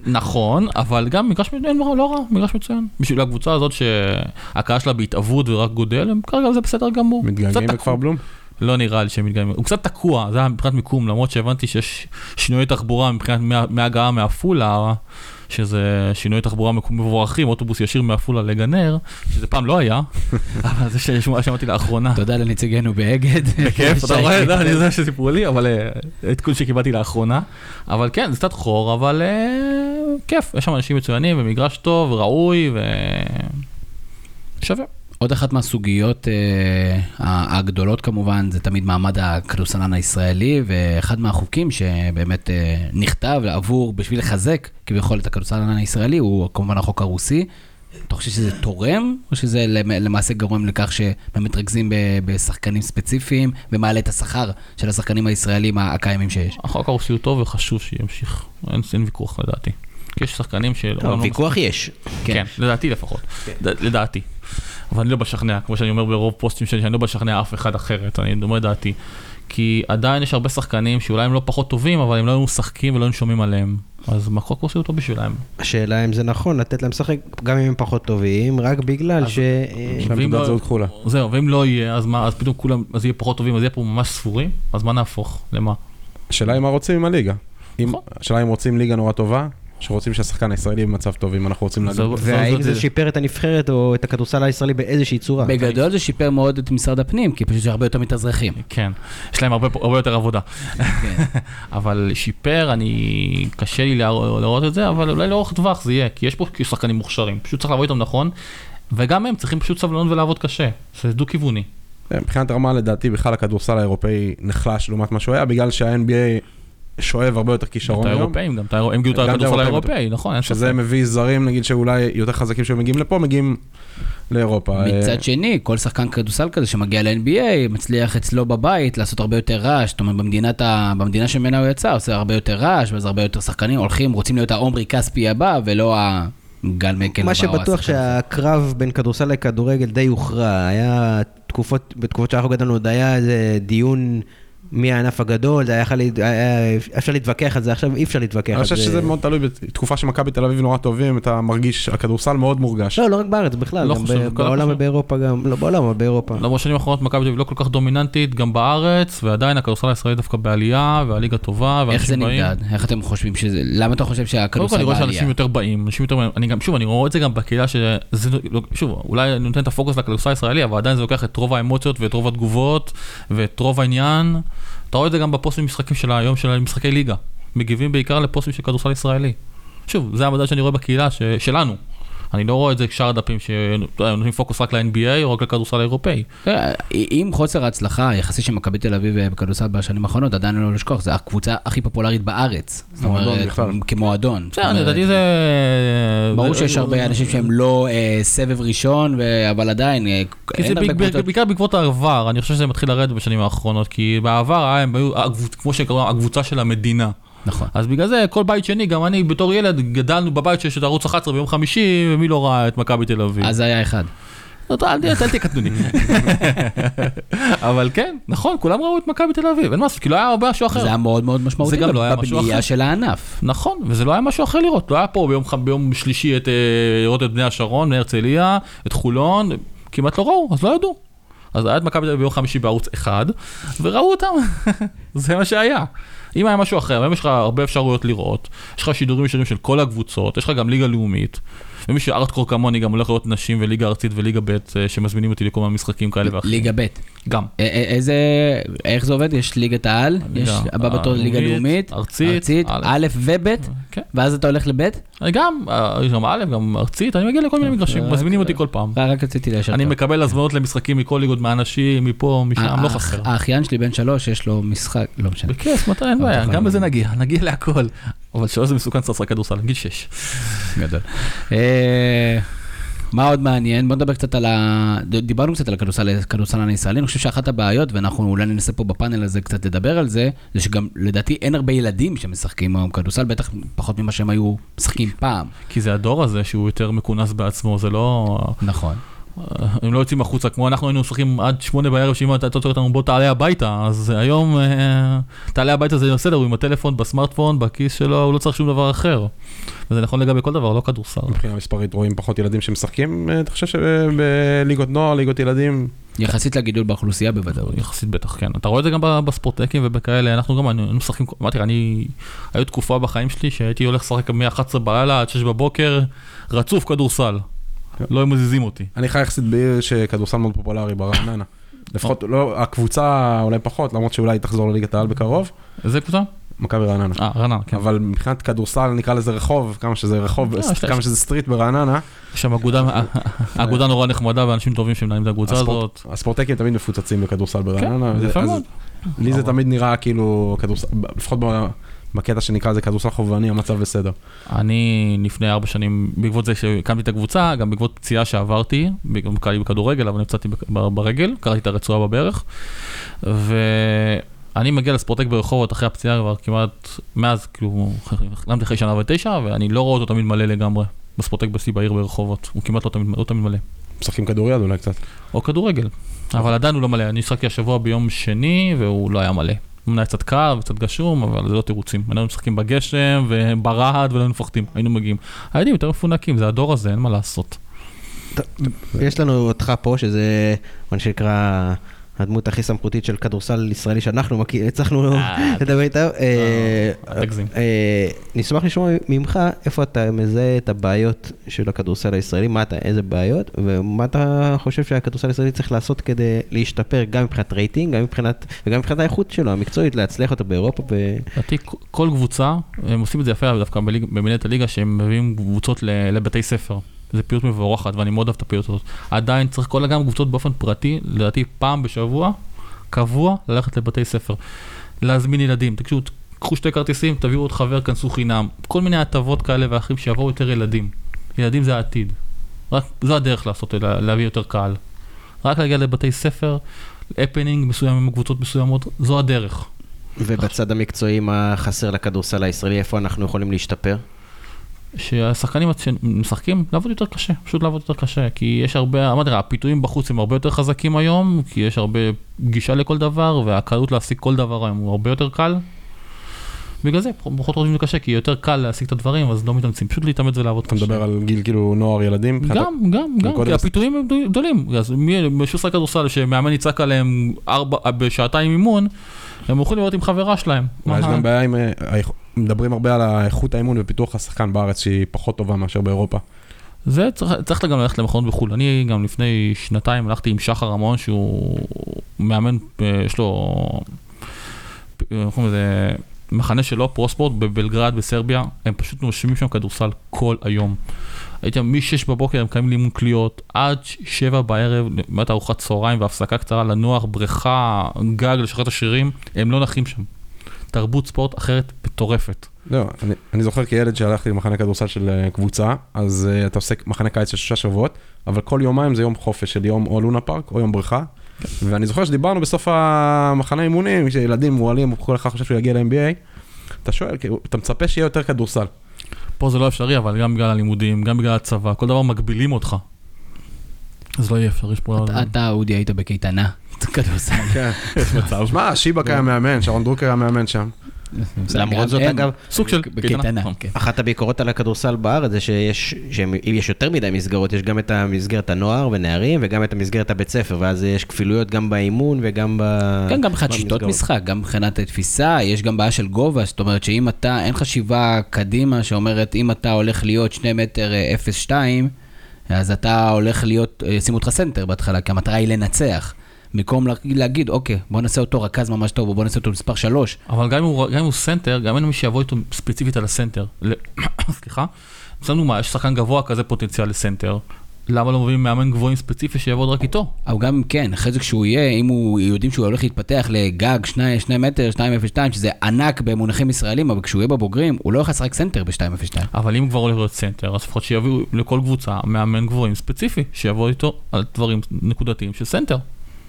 נכון, אבל גם מגרש מצוין, לא לא רע, מגרש מצוין. בשביל הקבוצה הזאת שהקהל שלה בהתהוות ורק גודל, הם כרגע זה בסדר גמור. מתגעגעים בכפר בלום? לא נראה לי שהם מתגעגעים. הוא קצת תקוע, זה היה מבחינת מיקום, למרות שהבנתי שיש שינויי תחבורה מבחינת מה- מהגעה מעפולה, שזה שינויי תחבורה מבורכים, אוטובוס ישיר מעפולה לגנר, שזה פעם לא היה, אבל זה ששמע- שמעתי לאחרונה. תודה לנציגנו באגד. בכיף, אתה רואה. לא, אני יודע שסיפרו לי, אבל אה, עדכון שקיבלתי לאחרונה. אבל כן, זה קצת חור, אבל אה, כיף, יש שם אנשים מצוינים, ומגרש טוב, ראוי, ו... שווה. עוד אחת מהסוגיות אה, הגדולות כמובן, זה תמיד מעמד הכדורסלן הישראלי, ואחד מהחוקים שבאמת אה, נכתב עבור, בשביל לחזק כביכול את הכדורסלן הישראלי, הוא כמובן החוק הרוסי. אתה חושב שזה תורם, או שזה למ- למעשה גורם לכך שבאמת מתרכזים ב- בשחקנים ספציפיים, ומעלה את השכר של השחקנים הישראלים הקיימים שיש? החוק הרוסי הוא טוב וחשוב שימשיך, אין, אין ויכוח לדעתי. יש שחקנים של... לא, ויכוח יש. כן, לדעתי לפחות, ד- לדעתי. אבל אני לא בשכנע, כמו שאני אומר ברוב פוסטים שלי, שאני לא בשכנע אף אחד אחרת, אני אומר את דעתי. כי עדיין יש הרבה שחקנים שאולי הם לא פחות טובים, אבל הם לא היו משחקים ולא היו שומעים עליהם. אז החוק הרוסי הוא טוב בשבילם. השאלה אם זה נכון לתת להם לשחק גם אם הם פחות טובים, רק בגלל ש... אה, יש להם תעודת לא- זהות כחולה. זהו, ואם לא יהיה, אז מה, אז פתאום כולם, אז יהיה פחות טובים, אז יהיה פה ממש ספורים, אז מה נהפוך? למה? השאלה היא מה רוצים עם הליגה. נכון. השאלה אם רוצים ליגה נורא טובה, שרוצים שהשחקן הישראלי במצב טוב, אם אנחנו רוצים להגיד. והאם זה זה- שיפר את הנבחרת או את הכדורסל הישראלי באיזושהי צורה? בגדול זה שיפר מאוד את משרד הפנים, כי פשוט יש הרבה יותר מתאזרחים. כן, יש להם הרבה, הרבה יותר עבודה. כן. אבל שיפר, אני, קשה לי לראות את זה, אבל אולי לאורך טווח זה יהיה, כי יש פה שחקנים מוכשרים, פשוט צריך לעבוד איתם נכון, וגם הם צריכים פשוט סבלנות ולעבוד קשה, זה דו-כיווני. מבחינת רמה לדעתי בכלל הכדורסל האירופאי נחלש לעומת מה שהוא היה, בגלל שה-NBA שואב הרבה יותר כישרון היום. האירופאים, גם את האירופאים, הם גילו את גם הכדורסל האירופאי, נכון, שזה. מביא זרים נגיד שאולי יותר חזקים שהיו מגיעים לפה, מגיעים לאירופה. אה, מצד שני, כל שחקן כדורסל כזה שמגיע ל-NBA, מצליח אצלו בבית לעשות הרבה יותר רעש, זאת אומרת, במדינת ה... במדינה שממנה הוא יצא, עושה הרבה יותר רעש, ואז הרבה יותר שחקנים הולכים, רוצים להיות העומרי כספי הבא, ולא הגל מקל הבא. מה שבטוח. שהקרב בין כדורסל לכדורגל די הוכרע. היה תקופות, בתקופות שאנחנו גדלנו עוד היה איזה דיון מי הענף הגדול, זה היה אפשר להתווכח על זה, עכשיו אי אפשר להתווכח על אני זה. חושב שזה מאוד תלוי בתקופה שמכבי תל אביב נורא טובים, אתה מרגיש, הכדורסל מאוד מורגש. לא, לא רק בארץ, בכלל, לא גם בעולם חושב. ובאירופה גם, לא בעולם, אבל באירופה. למרות בשנים האחרונות מכבי תל אביב לא כל כך דומיננטית, גם בארץ, ועדיין הכדורסל הישראלי דווקא בעלייה, והליגה טובה, איך זה ואנשים באים. נמדד? איך אתם חושבים שזה... למה אתה חושב קודם כל שהכדורסל אני רואה בעלייה? שאנשים יותר באים, אנשים יותר באים, אני גם, שוב, אני רואה את זה גם בקהילה שזה, לא- שוב, אולי אני נותן את הפוקוס לכדורסל הישראלי, אבל עדיין זה לוקח את רוב האמוציות ואת רוב התגובות ואת רוב העניין. אתה רואה את זה גם בפוסטים משחקים של היום של משחקי ליגה. מגיבים בעיקר לפוסטים של כדורסל ישראלי. שוב, זה המדד שאני רואה בקהילה ש, שלנו. אני לא רואה את זה כשאר הדפים שנותנים פוקוס רק ל-NBA או רק לכדורסל האירופאי. אה, עם חוסר ההצלחה היחסי של מכבי תל אביב אה, בכדורסל בשנים האחרונות, עדיין לא לשכוח, זו הקבוצה הכי פופולרית בארץ. זאת אומרת. כמועדון. בסדר, לדעתי זה... ברור זה- שיש הרבה אנשים שהם לא אה, סבב ראשון, אבל עדיין, אה, כי זה אין הרבה בעק- קבוצות. בעיקר בעקבות העבר, אני חושב שזה מתחיל לרדת בשנים האחרונות, כי בעבר הם היו, כמו שקראו, הקבוצה של המדינה. נכון. אז בגלל זה כל בית שני, גם אני בתור ילד, גדלנו בבית שיש את ערוץ 11 ביום חמישי, ומי לא ראה את מכבי תל אביב? אז היה אחד. אל תהיה קטנוני. אבל כן, נכון, כולם ראו את מכבי תל אביב, אין מה לעשות, כי לא היה הרבה משהו אחר. זה היה מאוד מאוד משמעותי זה גם לא היה משהו בבנייה אחר. של הענף. נכון, וזה לא היה משהו אחר לראות, לא היה פה ביום, שלישי אה, לראות את בני השרון, בני הרצליה, את חולון, כמעט לא ראו, אז לא ידעו. אז היה את מכבי תל אביב ביום חמישי בערוץ אחד, וראו אותם, זה מה שהיה. אם היה משהו אחר, היום יש לך הרבה אפשרויות לראות, יש לך שידורים ישירים של כל הקבוצות, יש לך גם ליגה לאומית, ומי שארטקור כמוני גם הולך לראות נשים וליגה ארצית וליגה ב' אה, שמזמינים אותי לכל מיני משחקים כאלה ואחרים. ליגה ב'. גם. איזה, איך זה עובד? יש ליגת העל, יש הבא בתור ליגה לאומית, ארצית, א'. וב', כן. ואז אתה הולך לב'? גם, אה, יש גם א', גם ארצית, אני מגיע לכל מיני מגרשים, מזמינים אותי כל פעם. רק רציתי ליישר אני. מקבל הזמנות למשחקים מכל ליגות מהאנשים, מפה, משם, לא חסר. האחיין שלי בן שלוש, יש לו משחק, לא משנה. בכיף, מתי אין בעיה, גם לא. בזה נגיע, נגיע להכל. אבל שלוש זה מסוכן קצת לשחק כדורסל, גיל שש. גדול. אה, מה עוד מעניין? בוא נדבר קצת על ה... דיברנו קצת על הכדורסל הכדורסלן הישראלי, אני חושב שאחת הבעיות, ואנחנו אולי ננסה פה בפאנל הזה קצת לדבר על זה, זה שגם לדעתי אין הרבה ילדים שמשחקים היום כדורסל, בטח פחות ממה שהם היו משחקים פעם. כי זה הדור הזה שהוא יותר מכונס בעצמו, זה לא... נכון. הם לא יוצאים החוצה, כמו אנחנו היינו משחקים עד שמונה בערב, שאמא הייתה תוצאות אותנו בוא תעלה הביתה, אז היום אה, תעלה הביתה זה בסדר, הוא עם הטלפון, בסמארטפון, בכיס שלו, הוא לא צריך שום דבר אחר. וזה נכון לגבי כל דבר, לא כדורסל. מבחינה מספרית רואים פחות ילדים שמשחקים, אה, אתה חושב שבליגות נוער, ליגות ילדים, יחסית לגידול באוכלוסייה בוודאות. יחסית בטח, כן. אתה רואה את זה גם בספורטקים ובכאלה, אנחנו גם היינו היינו משחקים, אמרתי לך, אני, היו תקופה בחיים שלי שהייתי הולך לשחק מ-11 בלילה עד 6 בבוקר, רצוף כדורסל. לא היו מזיזים אותי. אני חי יחסית בעיר שכדורסל מאוד פופולרי ברעננה. לפחות, לא, הקבוצה אולי פחות, למרות שאולי תחזור לליגת העל בקרוב, איזה קבוצה? מכבי רעננה. אה, רעננה, כן. אבל מבחינת כדורסל נקרא לזה רחוב, כמה שזה רחוב, אה, כמה שזה סטריט ברעננה, יש שם אגודה, אגודה נורא נחמדה ואנשים טובים שמנהלים את הקבוצה הזאת. הספורטאים תמיד מפוצצים בכדורסל ברעננה. כן, זה וזה- יפה מאוד. לי זה תמיד נראה כאילו כדורסל, לפחות בקטע שנקרא לזה כדורסל חובבני, המצב בסדר. אני לפני ארבע שנים, בעקבות זה שהקמתי את הקבוצה, גם בעקבות פציעה שעברתי, גם קרה לי בכדורגל, אבל נפצעתי ברגל, קראתי את הרצועה בברך, ואני מגיע לספורטק ברחובות אחרי הפציעה כבר כמעט, מאז, כאילו, החלמתי אחרי שנה ותשע, ואני לא רואה אותו תמיד מלא לגמרי, בספורטק בשיא בעיר ברחובות, הוא כמעט לא תמיד, לא תמיד מלא. משחקים כדוריד אולי קצת. או כדורגל, אבל עדיין הוא לא מלא, אני שחקתי השבוע ביום שני, והוא לא היה מלא. אמנם היה קצת קר וקצת גשום, אבל זה לא תירוצים. היינו משחקים בגשם וברעד ולא היינו מפחדים, היינו מגיעים. הילדים יותר מפונקים, זה הדור הזה, אין מה לעשות. יש לנו אותך פה, שזה מה שנקרא הדמות הכי סמכותית של כדורסל ישראלי שאנחנו הצלחנו אה, לדבר איתה. אה, אל תגזים. אה, נשמח לשמוע ממך איפה אתה מזהה את הבעיות של הכדורסל הישראלי, מה אתה, איזה בעיות, ומה אתה חושב שהכדורסל הישראלי צריך לעשות כדי להשתפר גם מבחינת רייטינג, גם מבחינת, וגם מבחינת האיכות שלו, המקצועית, להצליח יותר באירופה. לדעתי כל קבוצה, הם עושים את זה יפה דווקא במנהלת הליגה, שהם מביאים קבוצות ל- לבתי ספר. זה פעילות מבורכת ואני מאוד אוהב את הפעילות הזאת. עדיין צריך כל גם קבוצות באופן פרטי, לדעתי פעם בשבוע, קבוע, ללכת לבתי ספר. להזמין ילדים, תקשיבו, קחו שתי כרטיסים, תביאו עוד חבר, כנסו חינם. כל מיני הטבות כאלה ואחרים שיבואו יותר ילדים. ילדים זה העתיד. רק זו הדרך לעשות, לה- להביא יותר קהל. רק להגיע לבתי ספר, הפנינג מסוים עם קבוצות מסוימות, זו הדרך. ובצד המקצועי, מה חסר לכדורסל הישראלי, איפה אנחנו יכולים להשתפר? שהשחקנים שמשחקים, לעבוד יותר קשה, פשוט לעבוד יותר קשה, כי יש הרבה, אמרתי לך, הפיתויים בחוץ הם הרבה יותר חזקים היום, כי יש הרבה גישה לכל דבר, והקלות להשיג כל דבר היום הוא הרבה יותר קל. בגלל זה פחות חושבים שזה קשה, כי יותר קל להשיג את הדברים, אז לא מתאמצים, פשוט להתאמץ ולעבוד אתה קשה. מדבר על גיל כאילו נוער ילדים? גם, גם, גם, כי הפיתויים הם גדול- גדולים, אז מי, מישהו שחק כדורסל שמאמן יצעק עליהם בשעתיים אימון, הם יכולים להיות עם חברה שלהם. יש? גם בעיה עם, אה, מדברים הרבה על האיכות האימון ופיתוח השחקן בארץ שהיא פחות טובה מאשר באירופה. זה צריך, צריך גם ללכת למכונות בחו"ל. אני גם לפני שנתיים הלכתי עם שחר רמון שהוא מאמן, אה, יש לו, אה, איך קוראים לזה, מחנה שלו, פרוספורט בבלגרד בסרביה, הם פשוט נושמים שם כדורסל כל היום. הייתי מ-6 בבוקר הם מקיימים לי אימון קליעות, עד 7 בערב, באמת ארוחת צהריים והפסקה קצרה לנוח, בריכה, גג, לשחרר את השרירים, הם לא נחים שם. תרבות ספורט אחרת מטורפת. לא, אני, אני זוכר כילד שהלכתי למחנה כדורסל של אה, קבוצה, אז uh, אתה עושה מחנה קיץ של שלושה שבועות, אבל כל יומיים זה יום חופש של יום או לונה פארק או יום בריכה. ואני זוכר שדיברנו בסוף המחנה אימונים, שילדים מועלים, כל אחד חושב שהוא יגיע ל-NBA, אתה שואל, כאילו, אתה מצפה שיהיה יותר כדורסל. פה זה לא אפשרי, אבל גם בגלל הלימודים, גם בגלל הצבא, כל דבר מגבילים אותך. אז לא יהיה אפשרי, יש פה... אתה- אתה, אודי, היית בקייטנה. כדורסל. כן, יש מצב. שמע, שיבק היה מאמן, שרון דרוקר היה מאמן שם. למרות זאת. אגב, סוג של בקייטנה, נכון. כן. אחת הביקורות על הכדורסל בארץ זה שיש, שאם יש יותר מדי מסגרות, יש גם את המסגרת הנוער ונערים וגם את המסגרת הבית ספר, ואז יש כפילויות גם באימון וגם ב... כן, גם מבחינת שיטות במסגרות. משחק, גם מבחינת תפיסה, יש גם בעיה של גובה, זאת אומרת שאם אתה, אין חשיבה קדימה שאומרת, אם אתה הולך להיות 2 מטר אה, 0.2, אז אתה הולך להיות, אה, ישימו אותך סנטר בהתחלה, כי המטרה היא לנצח. במקום לה- להגיד, אוקיי, בוא נעשה אותו רכז ממש טוב, או בוא נעשה אותו מספר 3. אבל גם אם הוא, גם אם הוא סנטר, גם אין מי שיבוא איתו ספציפית על הסנטר. סליחה. שמנו מה, יש שחקן גבוה כזה פוטנציאל לסנטר. למה לא מביאים מאמן גבוהים ספציפי שיעבוד רק איתו? אבל גם אם כן, אחרי זה כשהוא יהיה, אם הוא, יודעים שהוא הולך להתפתח לגג 2 מטר, 2.02, שזה ענק במונחים ישראלים, אבל כשהוא יהיה בבוגרים, הוא לא יכול לשחק סנטר ב-2.02. אבל אם כבר הולך להיות סנטר, אז לפחות שיביאו לכל קבוצה מאמן גבוהים ספציפי, שיבוא איתו על דברים נקודתיים של סנטר.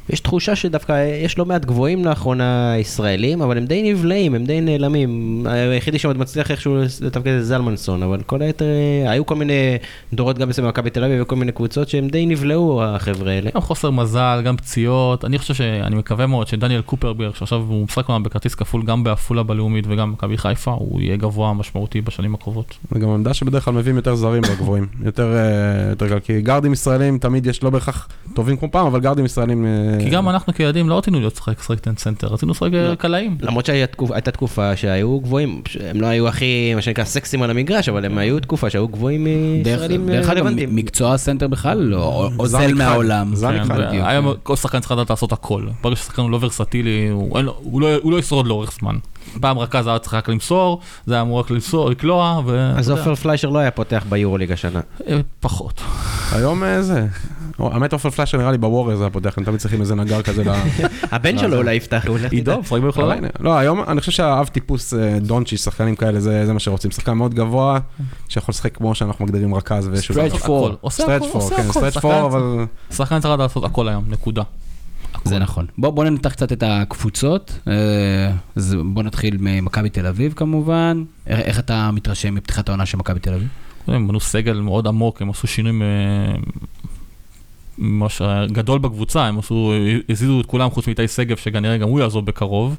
יש תחושה שדווקא יש לא מעט גבוהים לאחרונה ישראלים, אבל הם די נבלעים, הם די נעלמים. היחידי שעוד מצליח איכשהו לתפקד זה זלמנסון, אבל כל היתר, אה, היו כל מיני דורות גם אצל מכבי תל אביב וכל מיני קבוצות שהם די נבלעו, החבר'ה האלה. גם חוסר מזל, גם פציעות. אני חושב שאני מקווה מאוד שדניאל קופרברג, שעכשיו הוא משחק אומנם בכרטיס כפול גם בעפולה בלאומית וגם במכבי חיפה, הוא יהיה גבוה משמעותי בשנים הקרובות. זה גם עמדה שבדרך כלל מביאים יותר זרים בגבוהים, יותר אה, יותר כי גארדים ישראלים תמיד יש לא בהכרח טובים כמו פעם, אבל גארדים ישראלים... אה, כי גם אנחנו כילדים לא רצינו להיות לשחק סטרייטן סנטר, רצינו לשחק לא. קלעים. למרות שהייתה תקופה שהיו גבוהים, הם לא היו הכי, מה שנקרא, סקסים על המגרש, אבל הם היו תקופה שהיו גבוהים דרך ישראלים אה, רלוונטיים. מקצוע הסנטר בכלל לא אוזל. מהעולם. כן. היום כל שחקן צריך לדעת לעשות הכל. ברגע ששחקן הוא לא ורסטילי, הוא לא- הוא לא ישרוד לאורך זמן. פעם רכז היה צריך רק למסור, זה היה אמור רק למסור, לקלוע, ו... אז עופר פליישר לא היה פותח ביורוליג השנה. אה, פחות. היום אה, זה, או, האמת עופר פליישר נראה לי בווריירס זה הפותח, הם תמיד צריכים איזה נגר כזה. הבן שלו אולי יפתח, אולי. עידו, משחק אבל בכלל. הנה, לא, היום אני חושב שהאב טיפוס אה, דונצ'יץ', שחקנים כאלה, זה זה מה שרוצים, שחקן מאוד גבוה, שיכול לשחק כמו שאנחנו מגדירים רכז four. עושה stretch four, כן. stretch four, אבל... שחקן צריך לעשות הכל היום, נקודה. זה נכון. בוא, בוא ננתח קצת את הקבוצות. אה, אז בוא נתחיל ממכבי תל אביב כמובן. איך, אתה מתרשם מפתיחת העונה של מכבי תל אביב? הם בנו סגל מאוד עמוק, הם עשו שינויים אה, אה, גדול בקבוצה, הם עשו, הזיזו את כולם חוץ מאיתי שגב, שכנראה גם הוא יעזוב בקרוב.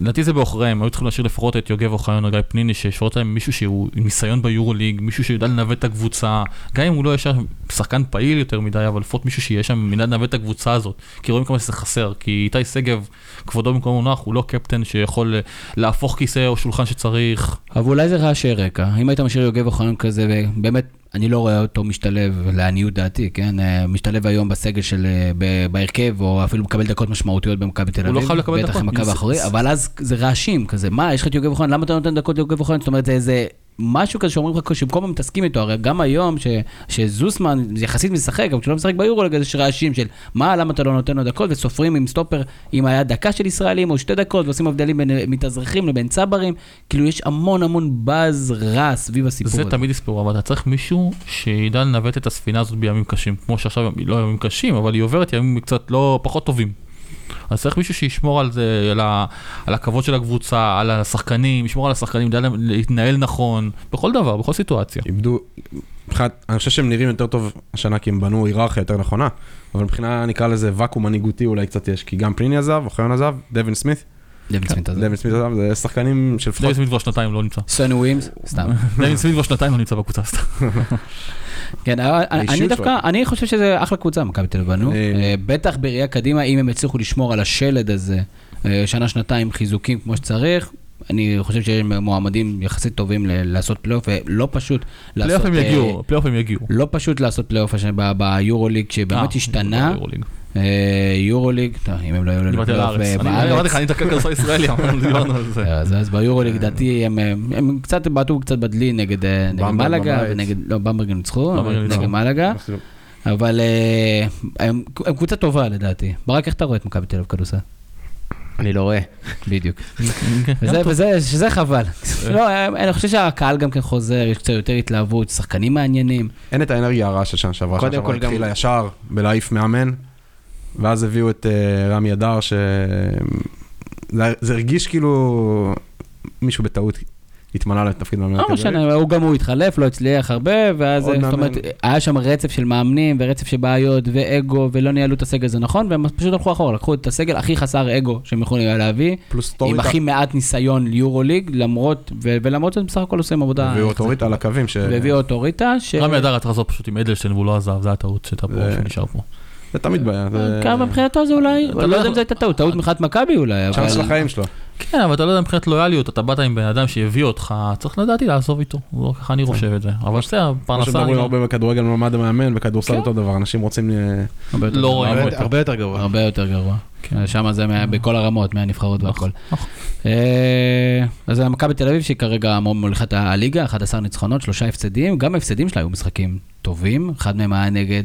לדעתי זה בעוכריהם, היו צריכים להשאיר לפחות את יוגב אוחיון או גיא פניני, שישאיר להם מישהו שהוא עם ניסיון ביורוליג, מישהו שיודע לנווט את הקבוצה, גם אם הוא לא יהיה שם שחקן פעיל יותר מדי, אבל לפחות מישהו שיהיה שם מידע לנווט את הקבוצה הזאת, כי רואים כמה שזה חסר, כי איתי שגב, כבודו במקום מונח, הוא לא קפטן שיכול להפוך כיסא או שולחן שצריך, אבל אולי זה רעשי רקע. אם היית משאיר יוגב אוחיון כזה, ובאמת, אני לא רואה אותו משתלב, לעניות דעתי, כן? אה, משתלב היום בסגל של, אה, בהרכב, או אפילו מקבל דקות משמעותיות במכבי תל הוא אביב. לא חייב לקבל בטח דקות. עם הקו האחורי, אבל אז זה רעשים כזה. מה, יש לך את יוגב אוחיון, למה אתה נותן דקות ליוגב אוחיון? זאת אומרת, זה איזה... משהו כזה שאומרים לך שבכל פעם מתעסקים איתו, הרי גם היום ש, שזוסמן יחסית משחק, אבל כשהוא לא משחק ביורו, יש רעשים של מה, למה אתה לא נותן לו דקות, וסופרים עם סטופר, אם היה דקה של ישראלים או שתי דקות, ועושים הבדלים בין מתאזרחים לבין צברים, כאילו יש המון המון באז רע סביב הסיפור זה הזה. תמיד יספרו, אבל אתה צריך מישהו שידע לנווט את הספינה הזאת בימים קשים. כמו שעכשיו לא ימים קשים, אבל היא עוברת ימים קצת לא פחות טובים. אז צריך מישהו שישמור על זה, על, ה, על הכבוד של הקבוצה, על השחקנים, ישמור על השחקנים, ידע להתנהל נכון, בכל דבר, בכל סיטואציה. איבדו, מבחינת, אני חושב שהם נראים יותר טוב השנה כי הם בנו היררכיה יותר נכונה, אבל מבחינה נקרא לזה ואקום מנהיגותי אולי קצת יש, כי גם פניני עזב, אוחיון עזב, דווין סמית, דווין סמית. דווין עזב, זה שחקנים של לפחות, דווין סמית כבר שנתיים לא נמצא. סוני ווימס, סתם. דווין סמית כבר שנתיים לא נמצא בקבוצה. סתם. כן, אבל אני האישיות דווקא. אני חושב שזה אחלה קבוצה, מכבי תל אביב. אני- אה, בטח בראייה קדימה, אם הם יצליחו לשמור על השלד הזה, אה, שנה-שנתיים חיזוקים כמו שצריך. אני חושב שהם מועמדים יחסית טובים לעשות פלייאוף, ולא פשוט לעשות... פלייאוף הם אה, יגיעו, פלייאוף הם יגיעו. לא פשוט לעשות פלייאוף ביורוליג, שבאמת אה, השתנה. אה, יורוליג, אם הם לא היו הארץ. אה, אני אמרתי בארץ. לך, אני אתקל כדורסל ישראלי, דיברנו על זה. אז, ביורוליג, לדעתי, הם, הם, קצת בעטו קצת בדלי נגד, אה, מלאגה, לא, במברג ניצחו. נגד מלאגה, אבל הם, קבוצה טובה לדעתי. ברק, איך אתה רואה את מכבי תל אביב כדורסל? אני לא רואה. בדיוק. כן, וזה, טוב. וזה, שזה חבל. לא, אני חושב שהקהל גם כן חוזר, יש קצת יותר התלהבות, שחקנים מעניינים. אין את האנרגיה הרעה של שנה שעברה. שנה שעברה התחילה ישר בלהעיף מאמן, ואז הביאו את אה, רמי אדר, ש... זה- זה הרגיש כאילו מישהו בטעות התמנה לתפקיד מאמן. לא תל אביב. משנה, הוא גם הוא התחלף, לא הצליח הרבה, ואז זאת מאמן. אומרת, היה שם רצף של מאמנים ורצף של בעיות ואגו, ולא ניהלו את הסגל הזה נכון, והם פשוט הלכו אחורה, לקחו את הסגל הכי חסר אגו שהם יכולים היה להביא, פלוס עם הכי מעט ניסיון ליורו ליג, למרות, ו- ולמרות זאת בסך הכל עושים עבודה. הביאו את טוריטה על הקווים, ש... והביאו אותו ריטה, ש... רמי אדר רצה לעזוב פשוט עם אדלשטיין והוא לא עזב, זה הטעות שהייתה פה, שנשאר פה. זה תמיד בעיה. מבחינתו זה אולי, אתה לא לא יודע אם זו הייתה טעות, טעות מבחינת מכבי אולי, אבל... צ'אנס של החיים שלו. כן, אבל אתה לא יודע מבחינת לויאליות, אתה באת עם בן אדם שהביא אותך, צריך לדעתי לעזוב איתו, לא ככה אני חושב את זה. אבל בסדר, כמו פרנסה, אני שמדברים לא- הרבה בכדורגל מעמד המאמן, בכדורסל כן. אותו דבר, אנשים רוצים... אה, הרבה יותר לא גרוע. רואים הרבה אותו. יותר- הרבה יותר גרוע. הרבה יותר גרוע. שם זה בכל הרמות, מהנבחרות והכל. נכון. אה, אז מכבי תל אביב שהיא כרגע מוליכת הליגה, 11 ניצחונות, שלושה הפסדים, גם ההפסדים שלה היו משחקים טובים, אחד מהם היה נגד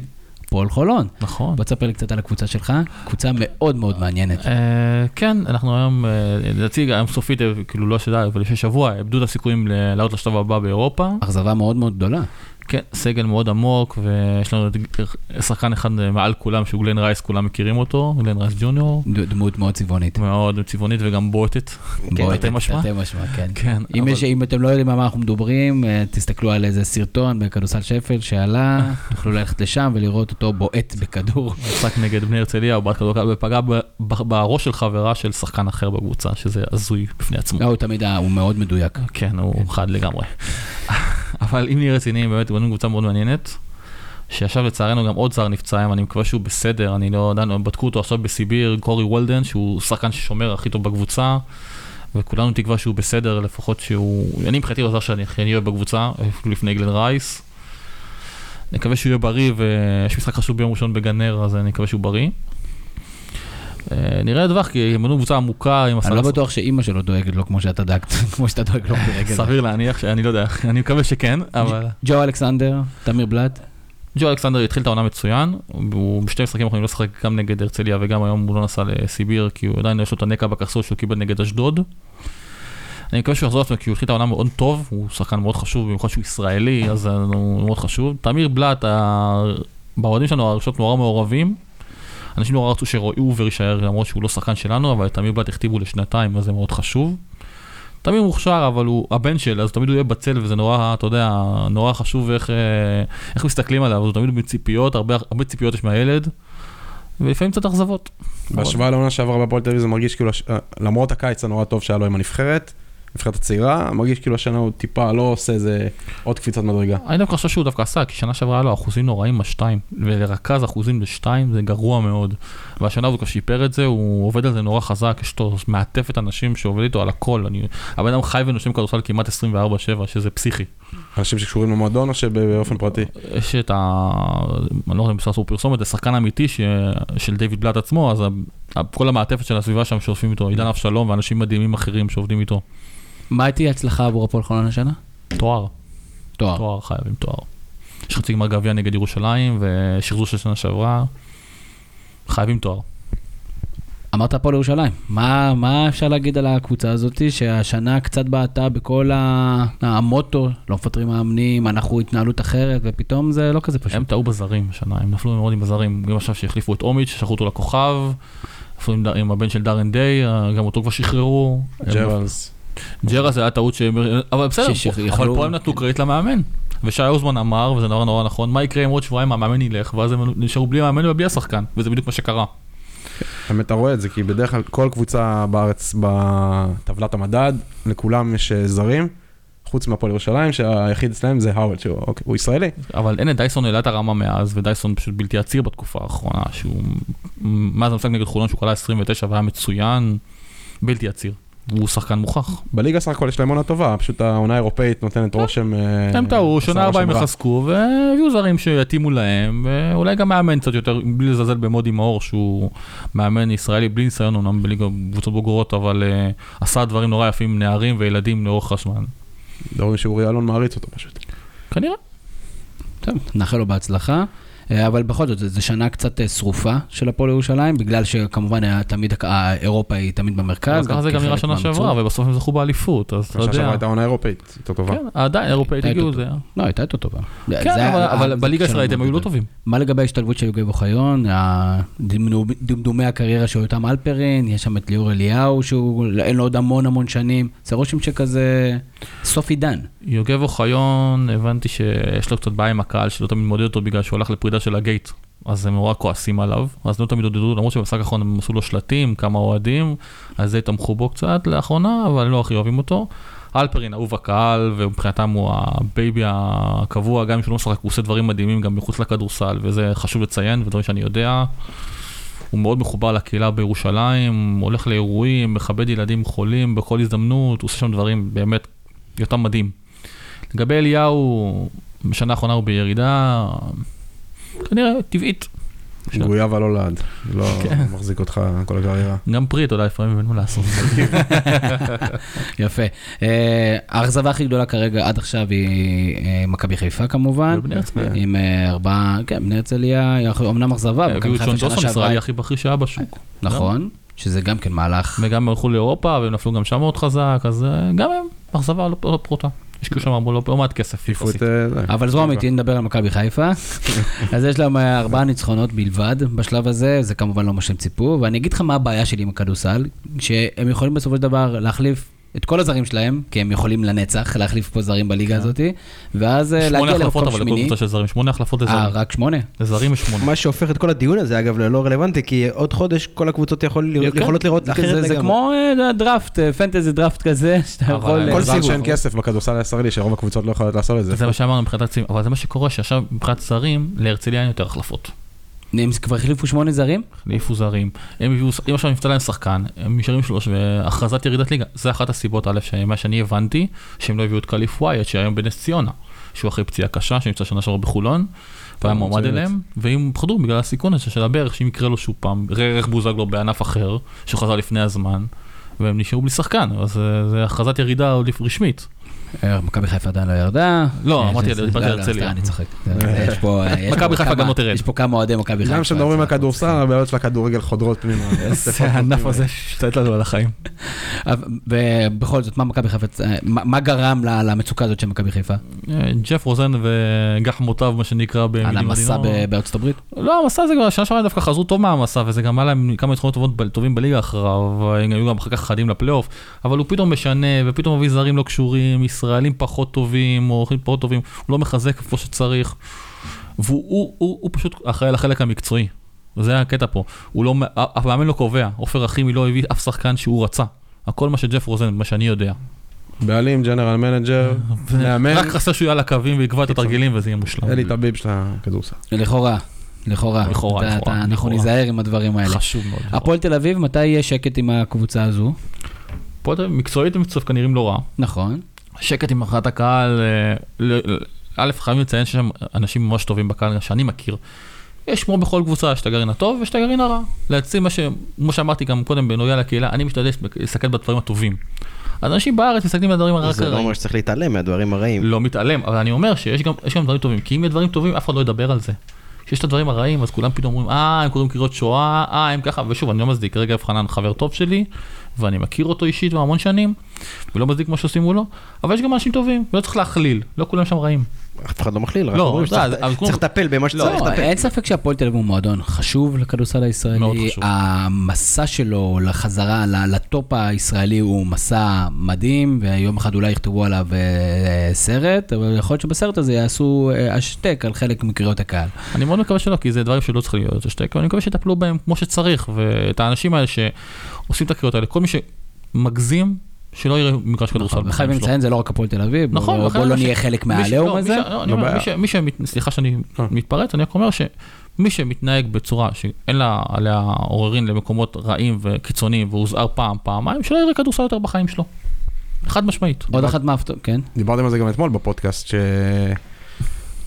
פועל חולון. נכון. בוא תספר לי קצת על הקבוצה שלך, קבוצה מאוד מאוד מעניינת. אה, כן, אנחנו היום, אה, לדעתי היום סופית, אה, כאילו לא שדע, אבל לפני שבוע, איבדו את הסיכויים לעלות לשלב הבא באירופה. אכזבה מאוד מאוד גדולה. כן, סגל מאוד עמוק, ויש לנו שחקן אחד מעל כולם, שהוא גלן רייס, כולם מכירים אותו, גלן רייס ג'וניור. דמות מאוד צבעונית. מאוד צבעונית וגם בועטת. בוא, תרתי משמע. כן. כן, אם, אבל- יש, אם אתם לא יודעים על מה אנחנו מדברים, אה, תסתכלו על איזה סרטון בכדורסל שפל שעלה, תוכלו ללכת לשם ולראות אותו בועט בכדור. משחק נגד בני הרצליה, הוא בעט כדורגל ופגע ב- ב- בראש של חברה של שחקן אחר בקבוצה, שזה הזוי בפני עצמו. לא, הוא תמיד, הוא מאוד מדויק. כן, הוא חד לגמרי. אבל אם נהיה רציניים, באמת, בנינו קבוצה מאוד מעניינת. שעכשיו לצערנו גם עוד זר נפצע היום, אני מקווה שהוא בסדר, אני לא יודע, בדקו אותו עכשיו בסיביר, קורי וולדן, שהוא שחקן ששומר הכי טוב בקבוצה, וכולנו תקווה שהוא בסדר, לפחות שהוא, אני מבחינתי הוא זר שאני אני אוהב בקבוצה, אפילו לפני גלן רייס. נקווה שהוא יהיה בריא, ויש משחק חשוב ביום ראשון בגנר, אז אני מקווה שהוא בריא. אה, נראה לדווח, כי הם בנו קבוצה עמוקה עם אני לא עשרה- בטוח שאימא שלו דואגת לו כמו שאתה דאגת, כמו שאתה דואג לו ברגע. סביר להניח שאני לא יודע, אני מקווה שכן, אבל... ג'ו אלכסנדר, תמיר בלאט, ג'ו אלכסנדר התחיל את העונה מצוין, הוא בשתי משחקים האחרונים לא שחק גם נגד הרצליה וגם היום הוא לא נסע לסיביר, כי הוא עדיין יש לו את הנקע בקרסול שהוא קיבל נגד אשדוד. אני מקווה שהוא יחזור לעצמו כי הוא התחיל את העונה מאוד טוב, הוא שחקן מאוד חשוב, במיוחד שהוא ישראלי, אז הוא מאוד חשוב. תמיר בלאט, באוהדים שלנו הראשות נורא מעורבים. אנשים נורא רצו שאובר יישאר למרות שהוא לא שחקן שלנו, אבל תמיר בלאט הכתיבו לשנתיים, אז זה מאוד חשוב. תמיר מוכשר, אבל הוא הבן של, אז תמיד הוא יהיה בצל, וזה נורא, אתה יודע, נורא חשוב איך, אה, איך מסתכלים עליו, הוא תמיד בציפיות, הרבה, הרבה ציפיות יש מהילד, ולפעמים קצת אכזבות. בהשוואה לעונה שעברה בפועל תל אביב זה מרגיש כאילו, הש- למרות הקיץ הנורא טוב שהיה לו עם הנבחרת, הנבחרת הצעירה, מרגיש כאילו השנה הוא טיפה לא עושה איזה עוד קפיצת מדרגה. אני דווקא חושב שהוא דווקא עשה, כי שנה שעברה היה לו אחוזים נוראים בשתיים, ולרכז אחוזים לשתיים זה גרוע מאוד. והשנה הוא כבר שיפר את זה, הוא עובד על זה נורא חזק, יש לו מעטפת אנשים שעובד איתו על הכל. אני, הבן אדם חי ונושם כדורסל כמעט 24/7, שזה פסיכי. אנשים שקשורים למועדון או שבאופן פרטי? יש את ה... אני לא יודע אם אפשר לעשות פרסומת, זה שחקן אמיתי ש... של דיוויד בלאט עצמו, אז. כל המעטפת של הסביבה שם שעושים איתו, עידן אבשלום ואנשים מדהימים אחרים שעובדים איתו. מה תהיה הצלחה עבור הפועל חולון השנה? תואר, תואר. תואר חייבים תואר. יש חצי גמר גביע נגד ירושלים ושחזור של שנה שעברה, חייבים תואר. אמרת הפועל ירושלים, מה, מה אפשר להגיד על הקבוצה הזאת שהשנה קצת בעטה בכל ה... המוטו, לא מפטרים מאמנים, אנחנו התנהלות אחרת, ופתאום זה לא כזה פשוט. הם טעו בזרים השנה, הם נפלו מאוד עם הזרים, גם עכשיו שהחליפו את אומיץ', שלחו אותו לכוכב, נפלו עם, עם הבן של דארן דיי, גם אותו כבר שחררו. הם- זה היה טעות שהם, אבל בסדר, אבל פה הם נתנו קרדיט למאמן. ושי אוזמן אמר, וזה נורא נורא נכון, מה יקרה אם עוד שבועיים המאמן ילך, ואז הם נשארו בלי מאמן ובלי השחקן, וזה בדיוק מה שקרה. באמת אתה רואה את זה, כי בדרך כלל כל קבוצה בארץ בטבלת המדד, לכולם יש אה, זרים, חוץ מהפועל ירושלים, שהיחיד אצלם זה האוול, שהוא אוקיי, הוא ישראלי. אבל הנה דייסון העלה את הרמה מאז, ודייסון פשוט בלתי עציר בתקופה האחרונה, שהוא, מאז המשחק נגד חולון שהוא כלה 29 והיה מצוין, בלתי עציר. הוא שחקן מוכח. בליגה סך הכל יש להם עונה טובה, פשוט העונה האירופאית נותנת רושם... אה, הם טעו, שנה הבאה הם. יחזקו, והביאו זרים שיתאימו להם, ואולי גם מאמן קצת יותר, בלי לזלזל במודי מאור, שהוא מאמן ישראלי בלי ניסיון, אומנם בליגה קבוצות בוגרות, אבל אה, עשה דברים נורא יפים עם נערים וילדים לאורך הזמן. מדברים שאורי אלון מעריץ אותו פשוט. כנראה. טוב, נאחל לו בהצלחה. אה, אבל בכל זאת, זו שנה קצת אה, שרופה של הפועל ירושלים, בגלל שכמובן היה תמיד, אה, אירופה היא תמיד במרכז. ככה זה גם נראה שנה. שעברה, ובסוף הם זכו באליפות, אז אתה שנה שעברה יודע. הייתה עונה אירופאית, יותר טובה. כן, עדיין אירופאית הגיעו, יותר זה... לא, הייתה יותר טובה. כן, אבל- בליגה הישראלית הם היו לא. טובים. מה לגבי ההשתלבות של יוגב אוחיון, דמדומי הקריירה של יותם אלפרין, יש שם את ליאור אליהו, שהוא אין לו עוד המון המון שנים, זה רושם שכזה סוף עידן. יוגב אוחיון, הבנתי שיש לו קצת בעיה עם הקהל, שלא תמיד מודד אותו בגלל שהוא הלך לפרידה של הגייט. אז הם נורא כועסים עליו, אז לא תמיד עודדו, למרות שבמשחק האחרון הם עשו לו שלטים, כמה אוהדים, אז די תמכו בו קצת לאחרונה, אבל לא הכי אוהבים אותו. הלפרין אהוב הקהל, ומבחינתם הוא ה baby הקבוע, גם אם שהוא לא משחק, הוא עושה דברים מדהימים גם מחוץ לכדורסל, וזה חשוב לציין, ודברים שאני יודע. הוא מאוד מחובר לקהילה בירושלים, הולך לאירועים, מכבד ילדים חולים בכל הזדמנות, הוא עושה שם דברים באמת יותר מדהים. לגבי אליהו, בשנה האחרונה הוא בירידה, כנראה טבעית. גויה ולא לעד. לא כן. מחזיק אותך כל הקריירה. גם פרי, יודע, לפעמים אין מה לעשות. יפה. אה, האכזבה הכי גדולה כרגע עד עכשיו היא אה, מכבי חיפה כמובן. ובני הרצליה. עם אה, ארבעה, כן, בני הרצליה, אמנם אכזבה, אבל הביאו את שון דוסון, ישראלי הכי בכיר שהיה בשוק. נכון, שזה גם כן מהלך. וגם הלכו לאירופה, והם נפלו גם שם מאוד חזק, אז גם הם, אכזבה לא לא פרוטה. השקיעו שם לא לא מעט כסף. אה. אבל זרוע אמיתי, נדבר על מכבי חיפה. אז יש להם אה, ארבעה ניצחונות בלבד בשלב הזה, זה כמובן לא מה שהם ציפו, ואני אגיד לך מה הבעיה שלי עם הכדורסל, שהם יכולים בסופו של דבר להחליף את כל הזרים שלהם, כי הם יכולים לנצח להחליף פה זרים בליגה הזאת, ואז אה, כן. שמונה להגיע החלפות, למקום אבל לכל שמיני. קבוצה של זרים, שמונה החלפות אה, לזרים. רק שמונה? לזרים יש שמונה. מה שהופך את כל הדיון הזה, אגב, ללא רלוונטי, כי עוד חודש כל הקבוצות יכול- כן. יכולות לראות אחרת כזה- זה לגמרי. כמו אה, דראפט, אה, fantasy draft כזה, שאתה אבל יכול... כל אה, סיבוב. שאין כסף בכדורסל הישראלי, שרוב הקבוצות לא יכולות לעשות את זה. זה מה שאמרנו מבחינת אבל זה מה שקורה שעכשיו מבחינת זרים, להרצליה אין יותר החלפות. הם כבר החליפו שמונה זרים? החליפו זרים, הם הביאו, אם עכשיו נפצע להם שחקן, הם נשארים שלוש, והכרזת ירידת ליגה, זה אחת הסיבות, א', שמה שאני הבנתי, שהם לא הביאו את קליף ווייט, שהיום בנס ציונה, שהוא אחרי פציעה קשה, שנפצע שנה שעברה בחולון, והיה מועמד. אליהם, והם פחדו בגלל הסיכון הזה של הברך, שאם יקרה לו שוב פעם, רערך בוזגלו בענף אחר, שחזר לפני הזמן, והם נשארו בלי שחקן, אז אה, זה הכרזת ירידה רשמית. אה, מכבי חיפה עדיין לא ירדה. לא, אה, אמרתי, זה- דיברתי לא, על לא, הרצליה. סתם, אני צוחק. יש פה... אה, מכבי פה חיפה גם לא תרד. יש פה כמה אוהדי מכבי חיפה. גם כשמדברים על כדורסל, הבעיות של הכדורגל חודרות פנימה. זה הענף הזה שהשתלט לנו על החיים. ובכל זאת, מה מכבי חיפה... מה גרם למצוקה הזאת של מכבי חיפה? ג'ף רוזן וגח מוטב, מה שנקרא במילים על המסע בארצות הברית? לא, המסע הזה כבר, שנה שעברה דווקא חזרו טוב מהמסע, וזה גם היה להם כמה ניצחונות טובים בליגה אחריו, והם היו גם אחר כך חדים לפלייאוף, אבל הוא פתאום משנה, ופתאום מביא זרים לא קשורים, ישראלים פחות טובים, או אורחים פחות טובים, הוא לא מחזק איפה שצריך, והוא הוא, הוא, הוא פשוט אחראי לחלק המקצועי. וזה הקטע פה, הוא לא, המאמן לא קובע, עופר רחימי לא הביא אף שחקן שהוא רצה. הכל מה שג'ף רוזן, מה שאני יודע. בעלים, general manager, מאמן, רק חסר שהוא יהיה על הקווים ויקבע את התרגילים וזה יהיה מושלם. אלי טביב של הכדורסל. לכאורה. לכאורה. לכאורה, לכאורה, אנחנו. ניזהר עם הדברים האלה. חשוב מאוד. הפועל תל אביב, מתי יהיה שקט עם הקבוצה הזו? פה אתה- מקצועית הם דווקא נראים לא רע. נכון. שקט עם הכרעת הקהל, אה, א', חייבים לציין שיש שם אנשים ממש טובים בקהל שאני מכיר. יש כמו בכל קבוצה, יש את הגרעין הטוב ויש את הגרעין הרע. להציג מה ש... כמו שאמרתי גם קודם בנוגע לקהילה, אני משתדל להסתכל בדברים הטובים. אז אנשים בארץ מסתכלים על הדברים הרע זה לא אומר שצריך להתעלם מהדברים הרעים. לא מתעלם, אבל אני אומר שיש גם, גם דברים טובים, כי אם יש דברים טובים, אף אחד לא ידבר על זה. כשיש את הדברים הרעים, אז כולם פתאום אומרים, אה, הם קוראים קריאות שואה, אה, הם ככה, ושוב, אני לא מצדיק, רגע חנן חבר טוב שלי, ואני מכיר אותו אישית כבר המון שנים, ולא מצדיק מה שעושים מולו, אבל יש גם אנשים טובים, ולא צריך להכליל, לא כולם שם רעים. אף אחד לא מכליל, רק לא, אומרים אתה יודע, שצריך לטפל במה שצריך לא, לטפל. אין ספק שהפועל תל אביב הוא מועדון חשוב לכדורסל מאוד הישראלי. חשוב. המסע שלו לחזרה לטופ הישראלי הוא מסע מדהים, ויום אחד אולי יכתבו עליו אה, סרט, אבל יכול להיות שבסרט הזה יעשו אה, השתק על חלק מקריאות הקהל. אני מאוד מקווה שלא, כי זה דברים שלא צריכים להיות השתק, אבל אני מקווה שיטפלו בהם כמו שצריך, ואת האנשים האלה שעושים את הקריאות האלה, כל מי שמגזים, שלא יראה מגרש כדורסל בחיים חייבים. לציין, זה לא רק הפועל תל אביב, נכון, בוא- לא אני נהיה חלק מהעליהום לא, הזה. לא, לא. מי ש-. סליחה שאני אה. מתפרץ, אני רק אומר מי שמתנהג בצורה שאין לה עליה עוררין למקומות רעים וקיצוניים והוזהר פעם, פעמיים, שלא יראה כדורסל יותר בחיים שלו. חד משמעית. עוד אחת מהפתעות, כן. דיברתם על זה גם אתמול בפודקאסט,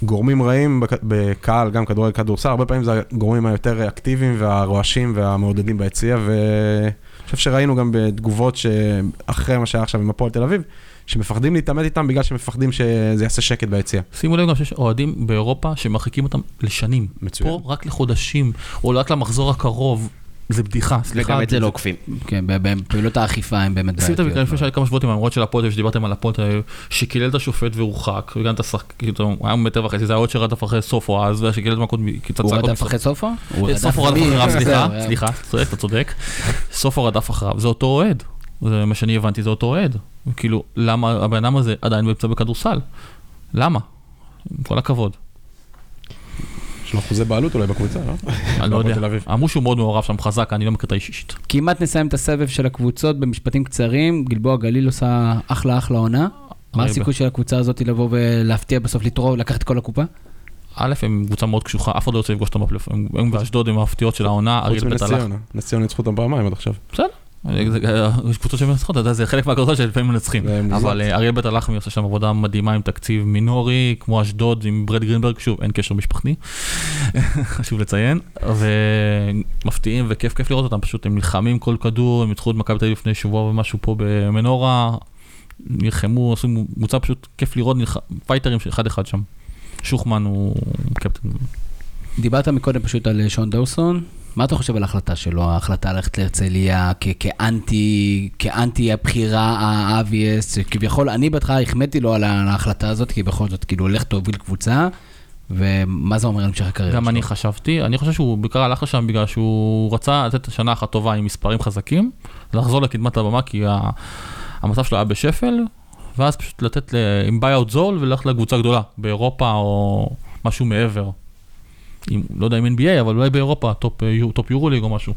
שגורמים רעים בק- בקהל, גם כדורגל כדורסל, הרבה פעמים זה הגורמים היותר אקטיביים והרועשים והמעודדים ביציע, ואני חושב שראינו גם בתגובות שאחרי מה שהיה עכשיו עם הפועל תל אביב, שמפחדים להתעמת איתם בגלל שמפחדים שזה יעשה שקט ביציע. שימו לב גם שיש אוהדים באירופה שמרחיקים אותם לשנים. מצוין. פה רק לחודשים, או רק למחזור הקרוב. זה בדיחה, סליחה. וגם את זה לא עוקפים. כן, ב- בפעילות האכיפה הם באמת עשית בעייתיות. בגלל לפני שהיה כמה שבועות עם האמרות של הפועל, שדיברתם על תל אביב, שקילל את השופט והורחק, וגם את השחק, כאילו, הוא היה מטר וחצי, זה היה עוד שרדף אחרי סופו אז, וקילל את מכות, קצת הוא רדף אחרי סופו? אה, סופו רדף? אחריו, סליחה, זהו, סליחה, צודק, אתה צודק. סופו רדף אחריו, זה אותו אוהד. זה מה שאני הבנתי, זה אותו אוהד. כאילו, למה הבן אדם הזה עדיין נמצא בכדורסל? למה? עם כל הכבוד. יש לו אחוזי בעלות אולי בקבוצה, לא? אני לא יודע. אמרו שהוא מאוד מעורב שם חזק, אני לא מכיר את האיש אישית. כמעט נסיים את הסבב של הקבוצות במשפטים קצרים. גלבוע גליל עושה אחלה אחלה עונה. מה הסיכוי של הקבוצה הזאת לבוא ולהפתיע בסוף לתרום, לקחת את כל הקופה? א', הם קבוצה מאוד קשוחה, אף אחד לא רוצה לפגוש אותם בפלייאוף. הם הם באשדוד עם המפתיעות של העונה, חוץ אריאל מנס בית הלך. ציונה. נס ציונה ניצחו אותם פעמיים עד עכשיו. בסדר. יש קבוצות שמנצחות, אתה יודע, זה חלק מהקבוצות שלפעמים מנצחים. אבל אה, אריאל בית הלחמי עושה שם עבודה מדהימה עם תקציב מינורי, כמו אשדוד עם ברד גרינברג, שוב, אין קשר משפחתי, חשוב לציין, ומפתיעים וכיף כיף לראות אותם, פשוט הם נלחמים כל כדור, הם ניצחו את מכבי תל אביב לפני שבוע ומשהו פה במנורה, נלחמו, עשו קבוצה פשוט כיף לראות, פייטרים של אחד אחד שם. שוחמן הוא קפטן. דיברת מקודם פשוט על אה, שון דאוסון. מה אתה חושב על ההחלטה שלו, ההחלטה ללכת להרצליה כאנטי, כאנטי הבחירה ה-obvious, כביכול, אני בהתחלה החמאתי לו על ההחלטה הזאת, כי בכל זאת, כאילו, לך תוביל קבוצה, ומה זה אומר על המשך הקריירה גם שלו? אני חשבתי, אני חושב שהוא בעיקר הלך לשם בגלל שהוא רצה לתת שנה אחת טובה עם מספרים חזקים, לחזור לקדמת הבמה כי ה- המצב שלו היה בשפל, ואז פשוט לתת ל- עם buy-out זול וללכת לקבוצה גדולה, באירופה או משהו מעבר. עם, לא יודע אם NBA, אבל אולי באירופה, top, אה, top יורוליג או משהו.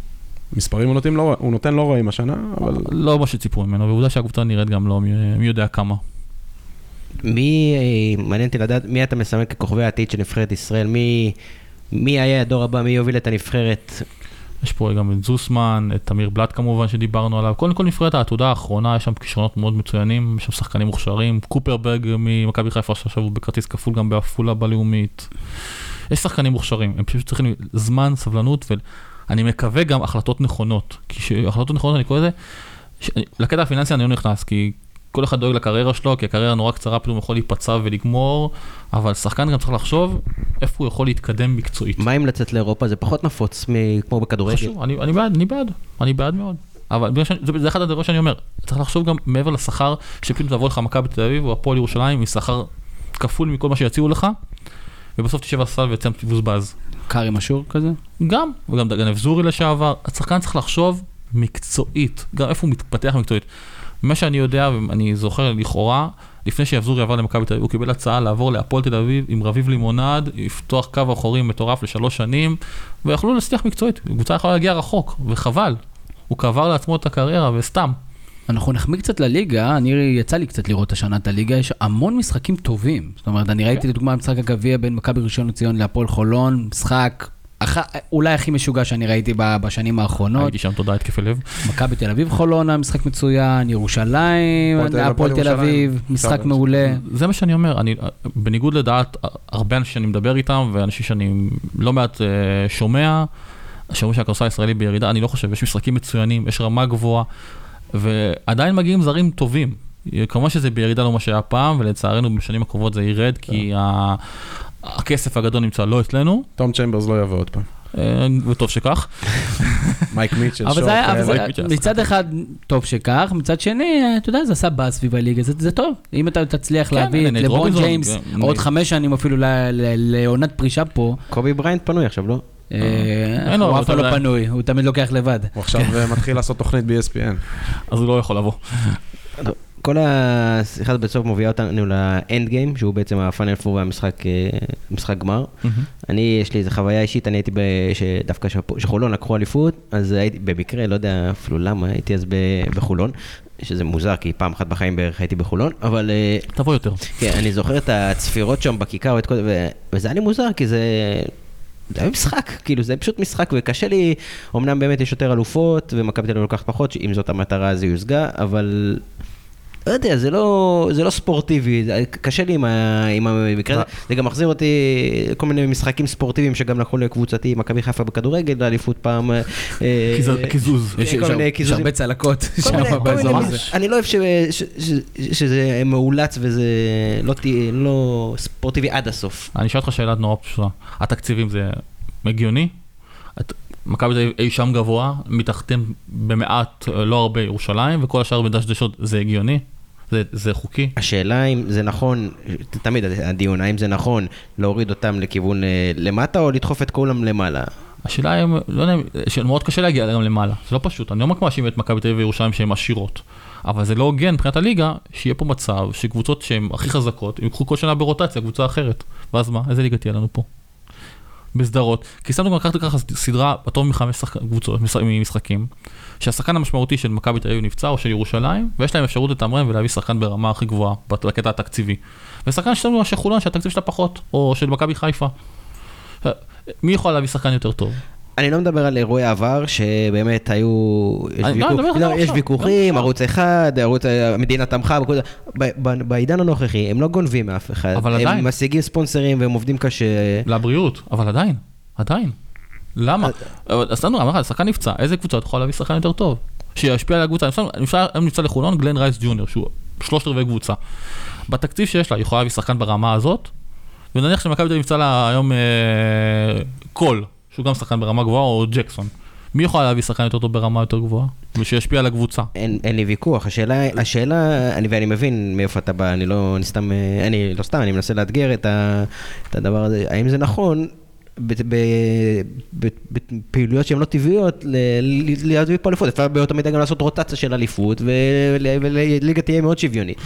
מספרים הוא נותן לא- הוא נותן לא רעים השנה, אבל לא מה שציפו ממנו, ועובדה שהקבוצה נראית גם לא מי, מי יודע כמה. מי, אה, מעניין אותי לדעת, מי אתה מסמן ככוכבי העתיד של נבחרת ישראל? מי, מי היה הדור הבא? מי יוביל את הנבחרת? יש פה גם את זוסמן, את תמיר בלאט כמובן שדיברנו עליו. קודם כל נבחרת העתודה האחרונה, יש שם כישרונות מאוד מצוינים, יש שם שחקנים מוכשרים. קופרברג ממכבי חיפה שעכשיו הוא בכרטיס כפול גם בעפולה בלאומית. יש שחקנים מוכשרים, הם פשוט צריכים זמן, סבלנות, ואני מקווה גם החלטות נכונות. כי החלטות נכונות, אני קורא לזה, ש... לקטע הפיננסי אני לא נכנס, כי כל אחד דואג לקריירה שלו, כי הקריירה נורא קצרה, פתאום יכול להיפצע ולגמור, אבל שחקן גם צריך לחשוב איפה הוא יכול להתקדם מקצועית. מה עם לצאת לאירופה? זה פחות נפוץ כמו בכדורגל. חשוב, אני, אני בעד, אני בעד, אני בעד מאוד. אבל זה, זה אחד הדברים שאני אומר, צריך לחשוב גם מעבר לשכר, שפתאום תבוא לך מכבי תל אביב או הפועל ירושלים עם שכר כפול מכל מה שיציעו לך, ובסוף תשב על הסל ויצא מבוזבז. קארי משור כזה? גם, וגם גנב זורי לשעבר, השחקן צריך לחשוב מקצועית, גם איפה הוא מתפתח מקצועית. ממה שאני יודע, ואני זוכר לכאורה, לפני שיבזורי עבר למכבי תל אביב, הוא קיבל הצעה לעבור להפועל תל אביב עם רביב לימונד, לפתוח קו אחורי מטורף לשלוש שנים, ויכלו להצליח מקצועית, קבוצה יכולה להגיע רחוק, וחבל. הוא קבר לעצמו את הקריירה, וסתם. אנחנו נחמיא קצת לליגה, אני יצא לי קצת לראות השנה את הליגה, יש המון משחקים טובים. זאת אומרת, אני ראיתי לדוגמה משחק הגביע בין מכבי ראשון לציון להפועל חולון, משחק אח... אולי הכי משוגע שאני ראיתי בשנים האחרונות. הייתי שם, תודה, התקפי לב. מכבי תל אביב חולון היה משחק מצוין, ירושלים, הפועל תל-. אביב, משחק מעולה. זה מה שאני אומר, אני, בניגוד לדעת הרבה אנשים שאני מדבר איתם, ואנשים שאני לא מעט אה, שומע, שאומרים שהכדורסל הישראלי בירידה, אני לא חושב, יש משחקים מצוינים, יש רמה גבוהה, ועדיין מגיעים זרים טובים. כמובן שזה בירידה לא מה שהיה פעם, ולצערנו בשנים הקרובות זה ירד, כי ה... הכסף הגדול נמצא לא אצלנו, תום צ'מברס לא יבוא עוד פעם. אה, וטוב שכך. מייק מיטשל, אבל שור זה היה, אבל כאלה. זה, מיטשל מצד אחד, טוב שכך, מצד שני, אתה יודע, זה עשה באז סביב הליגה, זה, טוב. אם אתה תצליח כן, להביא את לברון ג'יימס כן, עוד. חמש שנים אפילו לעונת פרישה פה, קובי בריינט פנוי עכשיו, לא? הוא אף פעם לא. פנוי, הוא תמיד לוקח לבד. הוא עכשיו אה, מתחיל לעשות תוכנית ב-ESPN. אז הוא לא יכול לבוא. כל השיחה הזאת בסוף מובילה אותנו ל end game, שהוא בעצם הפיינל פור והמשחק אה, גמר. אני, יש לי איזו חוויה אישית, אני הייתי, שפו- שחולון לקחו אליפות, אז הייתי במקרה, לא יודע אפילו למה, הייתי אז ב- בחולון, שזה מוזר, כי פעם אחת בחיים בערך הייתי בחולון, אבל אה, תבוא יותר. כן, אני זוכר את הצפירות שם בכיכר, וזה היה לי מוזר, כי זה... זה היה משחק, כאילו זה פשוט משחק וקשה לי, אמנם באמת יש יותר אלופות ומכבי תל אביב לוקחת פחות, שאם זאת המטרה אז היא יושגה, אבל לא יודע, זה לא, זה לא ספורטיבי, זה- קשה לי עם, ה, עם המקרה הזה, זה גם מחזיר אותי כל מיני משחקים ספורטיביים שגם לקחו לקבוצתי, מכבי חיפה בכדורגל, לאליפות פעם. אה, קיזוז- קיזוז. יש כל יש- מיני יש קיזוזים. הרבה צלקות כל מיני- שם כל באזור מיני- הזה. אני לא אוהב ש- ש- ש- שזה מאולץ וזה לא תה- לא ספורטיבי עד הסוף. אני אשאל אותך שאלה נורא פשוטה. התקציבים זה הגיוני? את- מכבי תל אביב אי שם גבוה, מתחתם במעט, אה, לא הרבה, ירושלים, וכל השאר בדשדשות, זה הגיוני? זה, זה חוקי? השאלה אם זה נכון, תמיד הדיון, האם זה נכון להוריד אותם לכיוון אה, למטה או לדחוף את כולם למעלה? השאלה היא, לא יודע, שמאוד קשה להגיע גם למעלה, זה לא פשוט, אני לא רק מאשים את מכבי תל אביב וירושלים שהן עשירות, אבל זה לא הוגן מבחינת הליגה, שיהיה פה מצב שקבוצות שהן הכי חזקות, ייקחו כל שנה ברוטציה קבוצה אחרת, ואז מה, איזה ליגה תהיה לנו פה? בסדרות, כי שמנו גם לקחת ככה סדרה, הטוב מחמש שחק- קבוצות, מש- ממשחקים, שהשחקן המשמעותי של מכבי תל אביב נפצע או של ירושלים, ויש להם אפשרות לתמרן ולהביא שחקן ברמה הכי גבוהה, בקטע התקציבי. ושחקן של חולון שהתקציב שלה פחות, או של מכבי חיפה. מי יכול להביא שחקן יותר טוב? אני לא מדבר על אירועי עבר שבאמת היו, יש, לא, לא, יש ויכוחים, גם ערוץ אחד, ערוץ, המדינה תמכה, בכל זה. בעידן הנוכחי הם לא גונבים מאף אחד, אבל הם עדיין. משיגים ספונסרים והם עובדים קשה. לבריאות, אבל עדיין, עדיין. למה? אז לנו, אמרתי, שחקן נפצע, איזה קבוצה תוכל להביא שחקן יותר טוב? שישפיע על הקבוצה, היום נפצע לחולון גלן רייס ג'וניור, שהוא שלושת רבעי קבוצה. בתקציב שיש לה, היא יכולה להביא שחקן ברמה הזאת, ונניח שמכבי תל אביב נפצע לה היום אה, קול, שהוא גם שחקן ברמה גבוהה, או ג'קסון. מי יכול להביא שחקן יותר טוב ברמה יותר גבוהה? ושישפיע על הקבוצה. אין, אין לי ויכוח, השאלה, השאלה, אני, ואני מבין מאיפה אתה בא, אני לא, אני סתם, אני לא סתם, אני מנסה לאתגר את, ה, את הדבר הזה, האם זה נכון בפעילויות שהן לא טבעיות להביא פה אליפות, אפשר באותה מידה גם לעשות רוטציה של אליפות ול- וליגה תהיה מאוד שוויונית.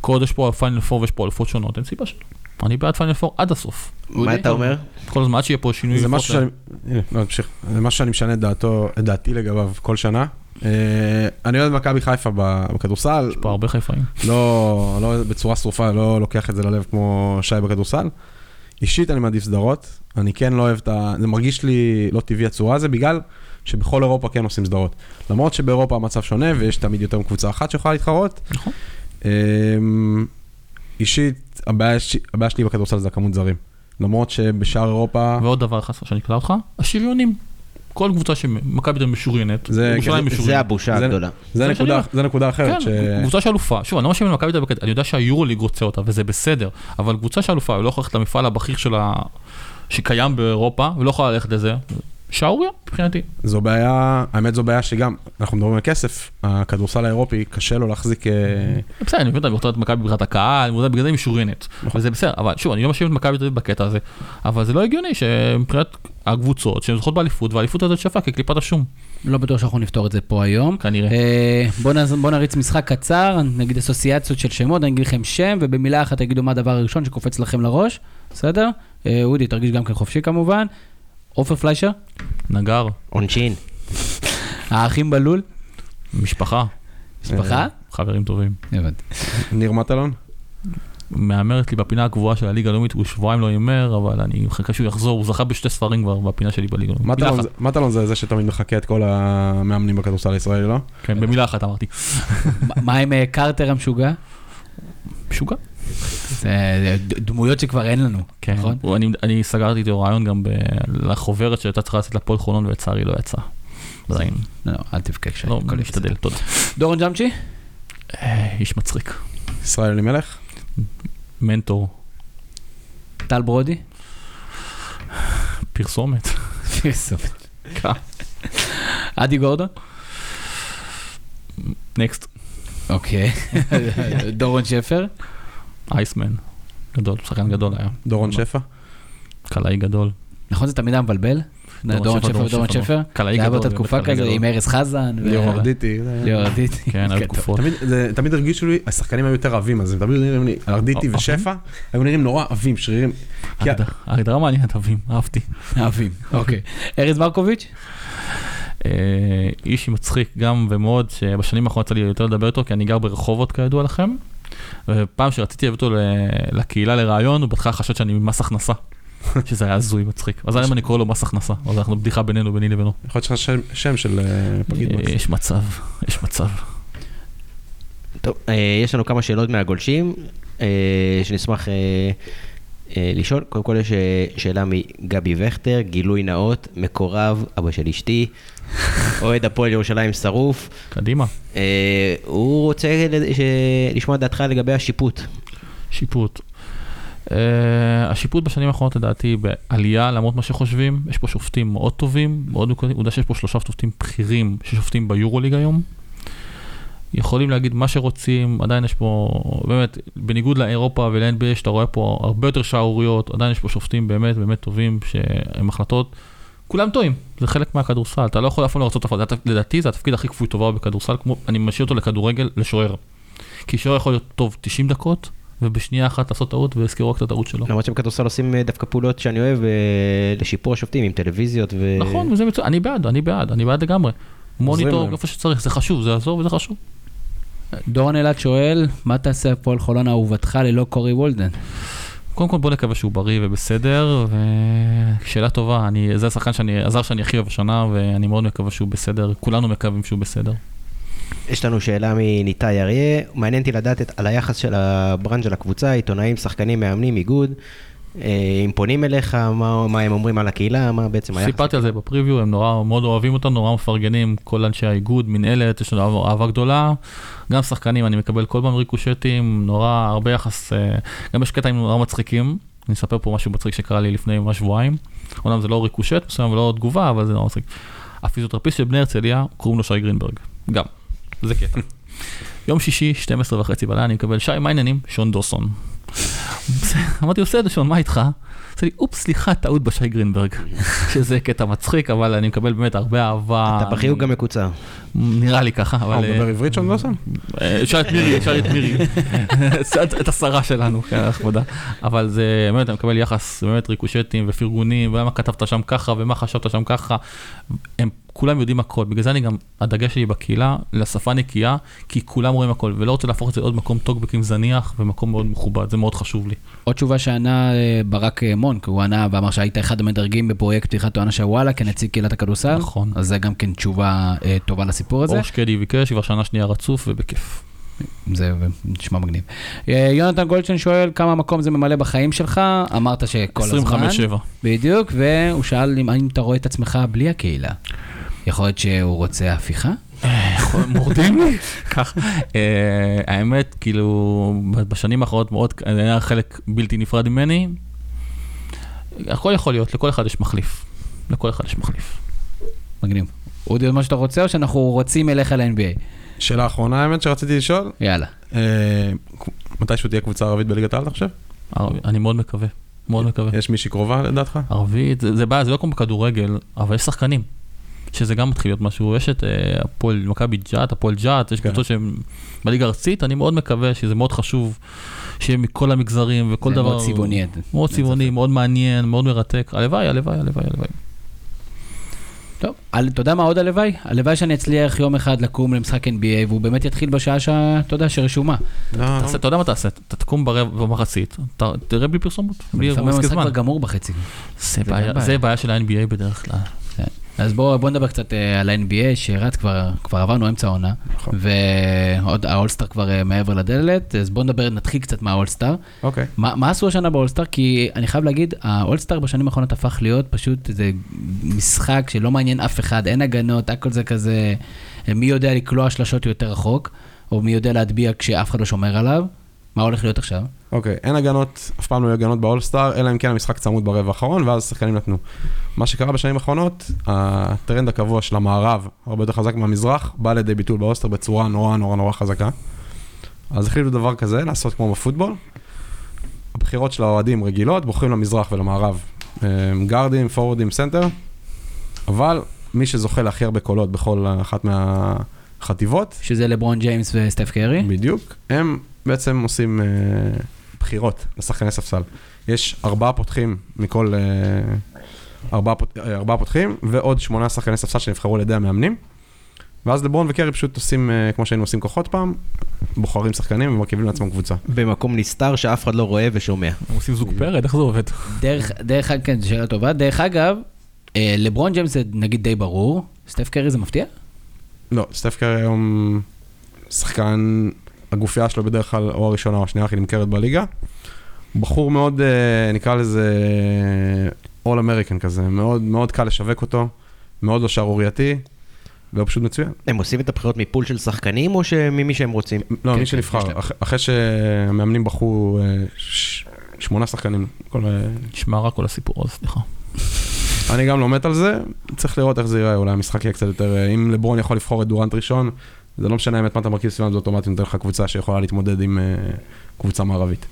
כל עוד יש פה פיינל פור ויש פה אלופות שונות, אין סיבה שלא. אני בעד פיינל פור עד הסוף. מה אתה אומר? כל הזמן עד שיהיה פה שינוי. זה משהו שאני, הנה, לא, נמשיך. זה משהו שאני משנה את דעתו, את דעתי לגביו כל שנה. אה, אני אוהד מכבי חיפה ב- בכדורסל, יש פה הרבה חיפאים. לא, לא בצורה שרופה, לא לוקח את זה ללב כמו שי בכדורסל. אישית אני מעדיף סדרות, אני כן לא אוהב את ה... זה מרגיש לי לא טבעי הצורה הזו, בגלל שבכל אירופה כן עושים סדרות. למרות שבאירופה המצב שונה ויש תמיד יותר מקבוצה אחת שיכולה להתחרות. נכון. אמ, אישית, הבעיה, שלי בכדורסל זה הכמות זרים. למרות שבשאר אירופה... ועוד דבר אחד שאני אקלע אותך, השריונים. כל קבוצה שמכבי תל אביב משוריינת, ירושלים זה- זה משוריינת. הבושה הגדולה. זה נקודה, אחרת. כן, קבוצה שאלופה. שוב, אני לא מאשים את מכבי תל אביב, אני יודע שהיורוליג רוצה אותה וזה בסדר, אבל קבוצה שאלופה ולא יכולה ללכת למפעל הבכיר שלה, שקיים באירופה, ולא יכולה ללכת לזה, שערוריה מבחינתי. זו בעיה, האמת זו בעיה שגם, אנחנו מדברים על כסף, הכדורסל האירופי קשה לו להחזיק... אה, בסדר, אני מבין אותה, רוצה את מכבי מבחינת הקהל, אני יודע, בגלל זה היא משוריינת, וזה בסדר, אבל שוב, אני לא מאשים את מכבי תל בקטע הזה, אבל זה לא הגיוני שמבחינת הקבוצות שהן זוכות באליפות, והאליפות הזאת שווה כקליפת השום, לא בטוח שאנחנו נפתור את זה פה היום. כנראה. אה, בוא נז- בוא נריץ משחק קצר, נגיד אסוציאציות של שמות, אני אגיד לכם שם, ובמילה אחת תגידו מה הדבר הראשון שקופץ לכם לראש, בסדר? אה, אודי, תרגיש גם כן חופשי כמובן. עופר פליישר, נגר, עונשין. האחים בלול, משפחה, משפחה? חברים טובים. הבנתי. ניר מטלון? מהמרת לי בפינה הקבועה של הליגה הלאומית, הוא שבועיים לא הימר, אבל אני מחכה שהוא יחזור, הוא זכה בשתי ספרים כבר בפינה שלי בליגה הלאומית. מטלון. זה- זה שתמיד מחקה את כל המאמנים בכדורסל הישראלי, לא? כן, במילה אחת אמרתי. מה- מה עם אה, קרטר המשוגע? משוגע. זה דמויות שכבר אין לנו, כן, נכון? אני, אני סגרתי איתו רעיון גם לחוברת שהייתה צריכה לצאת לפועל חולון ולצערי לא יצא. עדיין, לא, אל תבכה כשאני לא, משתדל, בסדר. תודה. דורון ג'אמצ'י? אה, איש מצחיק, ישראל אלימלך? מנטור, טל ברודי? פרסומת. כן. אדי גורדון? נקסט, אוקיי. דורון שפר? אייסמן, גדול, שחקן גדול היה, דורון שפע? קלעי גדול. נכון זה תמיד היה מבלבל? דורון שפר ודורון שפר? קלעי זה היה גדול, באותה תקופה כזה גדול. עם ארז חזן. ליאור ארדיטי? ליאור ארדיטי. כן, היו כן, תקופות. תמיד, זה, תמיד הרגישו לי, השחקנים היו יותר עבים, אז הם תמיד נראים לי, ארדיטי אה, ושפע, היו נראים נורא עבים, שרירים. ההגדרה- מעניינת, אוהבים, אהבתי. אוהבים, אוקיי. ארז מרקוביץ'? אה, איש מצחיק גם ומאוד, שבשנים האחרונות יצא לי יותר לדבר איתו, כי אני גר ברחובות כידוע לכם. ופעם שרציתי להביא אותו ל- לקהילה לראיון, הוא בהתחלה חשד שאני ממס הכנסה. שזה היה הזוי מצחיק. אז היום אני קורא לו מס הכנסה, אז אנחנו בדיחה בינינו, ביני לבינו. יכול להיות שיש לך שם- של אה, פקיד מקס. יש מצב, יש מצב. טוב, אה, יש לנו כמה שאלות מהגולשים, אה, שנשמח לשאול. קודם כל יש שאלה מגבי וכטר, גילוי נאות, מקורב, אבא של אשתי, אוהד הפועל ירושלים שרוף. קדימה. אה, הוא רוצה ש- לשמוע את דעתך לגבי השיפוט. שיפוט. Uh, השיפוט בשנים האחרונות לדעתי בעלייה למרות מה שחושבים, יש פה שופטים מאוד טובים, מאוד מקודמים, עובדה שיש פה שלושה שופטים בכירים ששופטים ביורוליג היום. יכולים להגיד מה שרוצים, עדיין יש פה, באמת, בניגוד לאירופה ול-NBA שאתה רואה פה הרבה יותר שערוריות, עדיין יש פה שופטים באמת באמת טובים שהם החלטות, כולם טועים, זה חלק מהכדורסל, אתה לא יכול אף פעם לרצות הפרדה, לדעתי זה התפקיד הכי כפוי טובה בכדורסל, כמו, אני משאיר אותו לכדורגל, לשוער. כי שוער יכול להיות טוב 90 דקות, ובשנייה אחת לעשות טעות ויזכרו רק את הטעות שלו. למרות שבכדורסל עושים אה, דווקא פעולות שאני אוהב אה, לשיפור השופטים עם טלוויזיות ו... נכון, וזה מצוין, אני בעד, אני בעד, אני בעד לגמרי. מוניטור. איפה שצריך, זה חשוב, זה יעזור וזה חשוב. דורון אלעד שואל, מה תעשה הפועל חולון אהובתך ללא קורי וולדן? קודם כל בוא נקווה שהוא בריא ובסדר, ושאלה טובה, אני, זה השחקן שאני, הזר שאני הכי אוהב השנה, ואני מאוד מקווה שהוא בסדר, כולנו מקווים שהוא בסדר. יש לנו שאלה מניתאי אריה, מעניין אותי לדעת את, על היחס של הברנז' לקבוצה, עיתונאים, שחקנים, מאמנים, איגוד. אה, אם פונים אליך, מה, מה הם אומרים על הקהילה, מה בעצם היחס? סיפרתי על זה בפריוויו, הם נורא מאוד אוהבים אותנו, נורא מפרגנים, כל אנשי האיגוד, מנהלת, יש לנו אהבה גדולה. גם שחקנים, אני מקבל כל פעם ריקושטים, נורא הרבה יחס, אה, גם יש קטעים נורא מצחיקים. אני אספר פה משהו מצחיק שקרה לי לפני ממש שבועיים. אומנם זה לא ריקושט מסוים ולא תגובה, אבל זה נורא מצחיק. הפיזיותרפיסט של בני הרצליה, קוראים לו שי גרינברג. גם. זה קטע. יום שישי, 12 וחצי בלילה, אני מקבל, שי, מה העניינים? שון דוסון. אמרתי, בסדר, שון, מה איתך? עושה לי, אופס, סליחה, טעות בשי גרינברג. שזה קטע מצחיק, אבל אני מקבל באמת הרבה אהבה. אתה בחיוג גם מקוצר. נראה לי ככה, אה, אבל... הוא מדבר עברית שון דוסון? אה, אפשר את מירי, אפשר את מירי, את- השרה שלנו, כן, כבודה. אבל זה, באמת, אני מקבל יחס, באמת ריקושטים ופרגונים, ולמה כתבת שם ככה, ומה חשבת שם ככה. כולם יודעים הכל, בגלל זה אני גם, הדגש שלי בקהילה, לשפה נקייה, כי כולם רואים הכל, ולא רוצה להפוך את זה לעוד מקום טוקבקים זניח, ומקום מאוד מכובד, זה מאוד חשוב לי. עוד תשובה שענה אה, ברק אה, מונק, הוא ענה ואמר שהיית אחד המדרגים בפרויקט פתיחת העונה של וואלה כנציג קהילת הכדורסל. נכון. אז זה גם כן תשובה אה, טובה לסיפור הזה. אור שקדי ביקש, כבר שנה שנייה רצוף ובכיף. זה נשמע מגניב. יונתן גולדשטיין שואל כמה מקום זה ממלא בחיים שלך, אמרת שכל הזמן. 25-7. בדיוק, והוא שאל אם אתה רואה את עצמך בלי הקהילה. יכול להיות שהוא רוצה הפיכה? מורדים לי? ככה. אה, האמת, כאילו, בשנים האחרונות מאוד, זה היה חלק בלתי נפרד ממני. הכל יכול להיות, לכל אחד יש מחליף. לכל אחד יש מחליף. מגניב. אודי, עוד מה שאתה רוצה, או שאנחנו רוצים אליך ל-NBA? שאלה אחרונה האמת שרציתי לשאול, יאללה. אה, מתישהו תהיה קבוצה ערבית בליגת העל אתה חושב? אני מאוד מקווה, מאוד מקווה. יש מישהי קרובה לדעתך? ערבית, זה זה בעיה, זה לא כמו בכדורגל, אבל יש שחקנים. שזה גם מתחיל להיות משהו, יש את אה, הפועל מכבי ג'אט, הפועל ג'אט, יש כן. קבוצות שהן בליגה הארצית, אני מאוד מקווה שזה מאוד חשוב, שיהיה מכל המגזרים וכל זה דבר. מאוד צבעוני. מאוד צבעוני. מאוד מעניין, מאוד מרתק. הלוואי, הלוואי, הלוואי, הלוואי. טוב, אתה יודע מה עוד הלוואי? הלוואי שאני אצליח יום אחד לקום למשחק NBA, והוא באמת יתחיל בשעה שה... אתה יודע, שרשומה. לא, אתה יודע מה תעשה? אתה תקום במחצית, תראה בלי פרסומות, לפעמים משחק המשחק. כבר גמור בחצי. זה בעיה-. זה של ה-NBA בדרך כלל. אז בואו בוא נדבר קצת אה, על ה-NBA, שרץ כבר, כבר עברנו אמצע העונה, נכון. ועוד האולסטאר כבר אה, מעבר לדלת, אז בואו נדבר, נתחיל קצת מהאולסטאר. אוקיי. מה, מה עשו השנה באולסטאר? כי אני חייב להגיד, האולסטאר בשנים האחרונות הפך להיות פשוט איזה משחק שלא מעניין אף אחד, אין הגנות, הכל זה כזה, מי יודע לקלוע שלשות יותר רחוק, או מי יודע להטביע כשאף אחד לא שומר עליו. מה הולך להיות עכשיו? אוקיי, אין הגנות, אף פעם לא יהיו הגנות באולסטאר, אלא אם כן המשחק צמוד ברבע האחרון, ואז השחקנים נתנו. מה שקרה בשנים האחרונות, הטרנד הקבוע של המערב, הרבה יותר חזק מהמזרח, בא לידי ביטול באולסטאר בצורה נורא נורא נורא חזקה. אז החליטו דבר כזה, לעשות כמו בפוטבול. הבחירות של האוהדים רגילות, בוחרים למזרח ולמערב. אה, גארדים, פורורדים, סנטר, אבל מי שזוכה להכי הרבה קולות בכל אחת מהחטיבות, שזה לברון ג'יימס וסטף קרי? בדיוק. הם בעצם עושים אה, בחירות לשחקני ספסל. יש ארבעה פותחים מכל... אה, ארבעה, פות- אה, ארבעה פותחים ועוד שמונה שחקני ספסל שנבחרו על ידי המאמנים. ואז לברון וקרי פשוט עושים, אה, כמו שהיינו עושים כוחות פעם, בוחרים שחקנים ומרכיבים לעצמם קבוצה. במקום נסתר שאף אחד לא רואה ושומע. הם עושים זוג פרד, איך זה עובד? דרך, דרך אגב, כן, זו שאלה טובה. דרך אגב, אה, לברון ג'יימס זה נגיד די ברור, סטף קרי זה מפתיע? לא, סטף קרי היום שחקן, הגופייה שלו בדרך כלל או הראשונה או השנייה הכי נמכרת בליגה. הוא בחור מאוד, אה, נקרא לזה All American כזה, מאוד, מאוד קל לשווק אותו, מאוד לא שערורייתי, והוא פשוט מצוין. הם עושים את הבחירות מפול של שחקנים או ממי שהם רוצים? לא, כן, מי כן, שנבחר, להם. אח- אחרי שהמאמנים בחרו אה, ש- שמונה שחקנים, כל, אה, נשמע רע כל הסיפור הזה, סליחה. אני גם לא מת על זה, צריך לראות איך זה ייראה, אולי המשחק יהיה קצת יותר, אם לברון יכול לבחור את דורנט ראשון, זה לא משנה האמת מה אתה מרכיב סביבם, זה אוטומטית נותן לך קבוצה שיכולה להתמודד עם אה, קבוצה מערבית.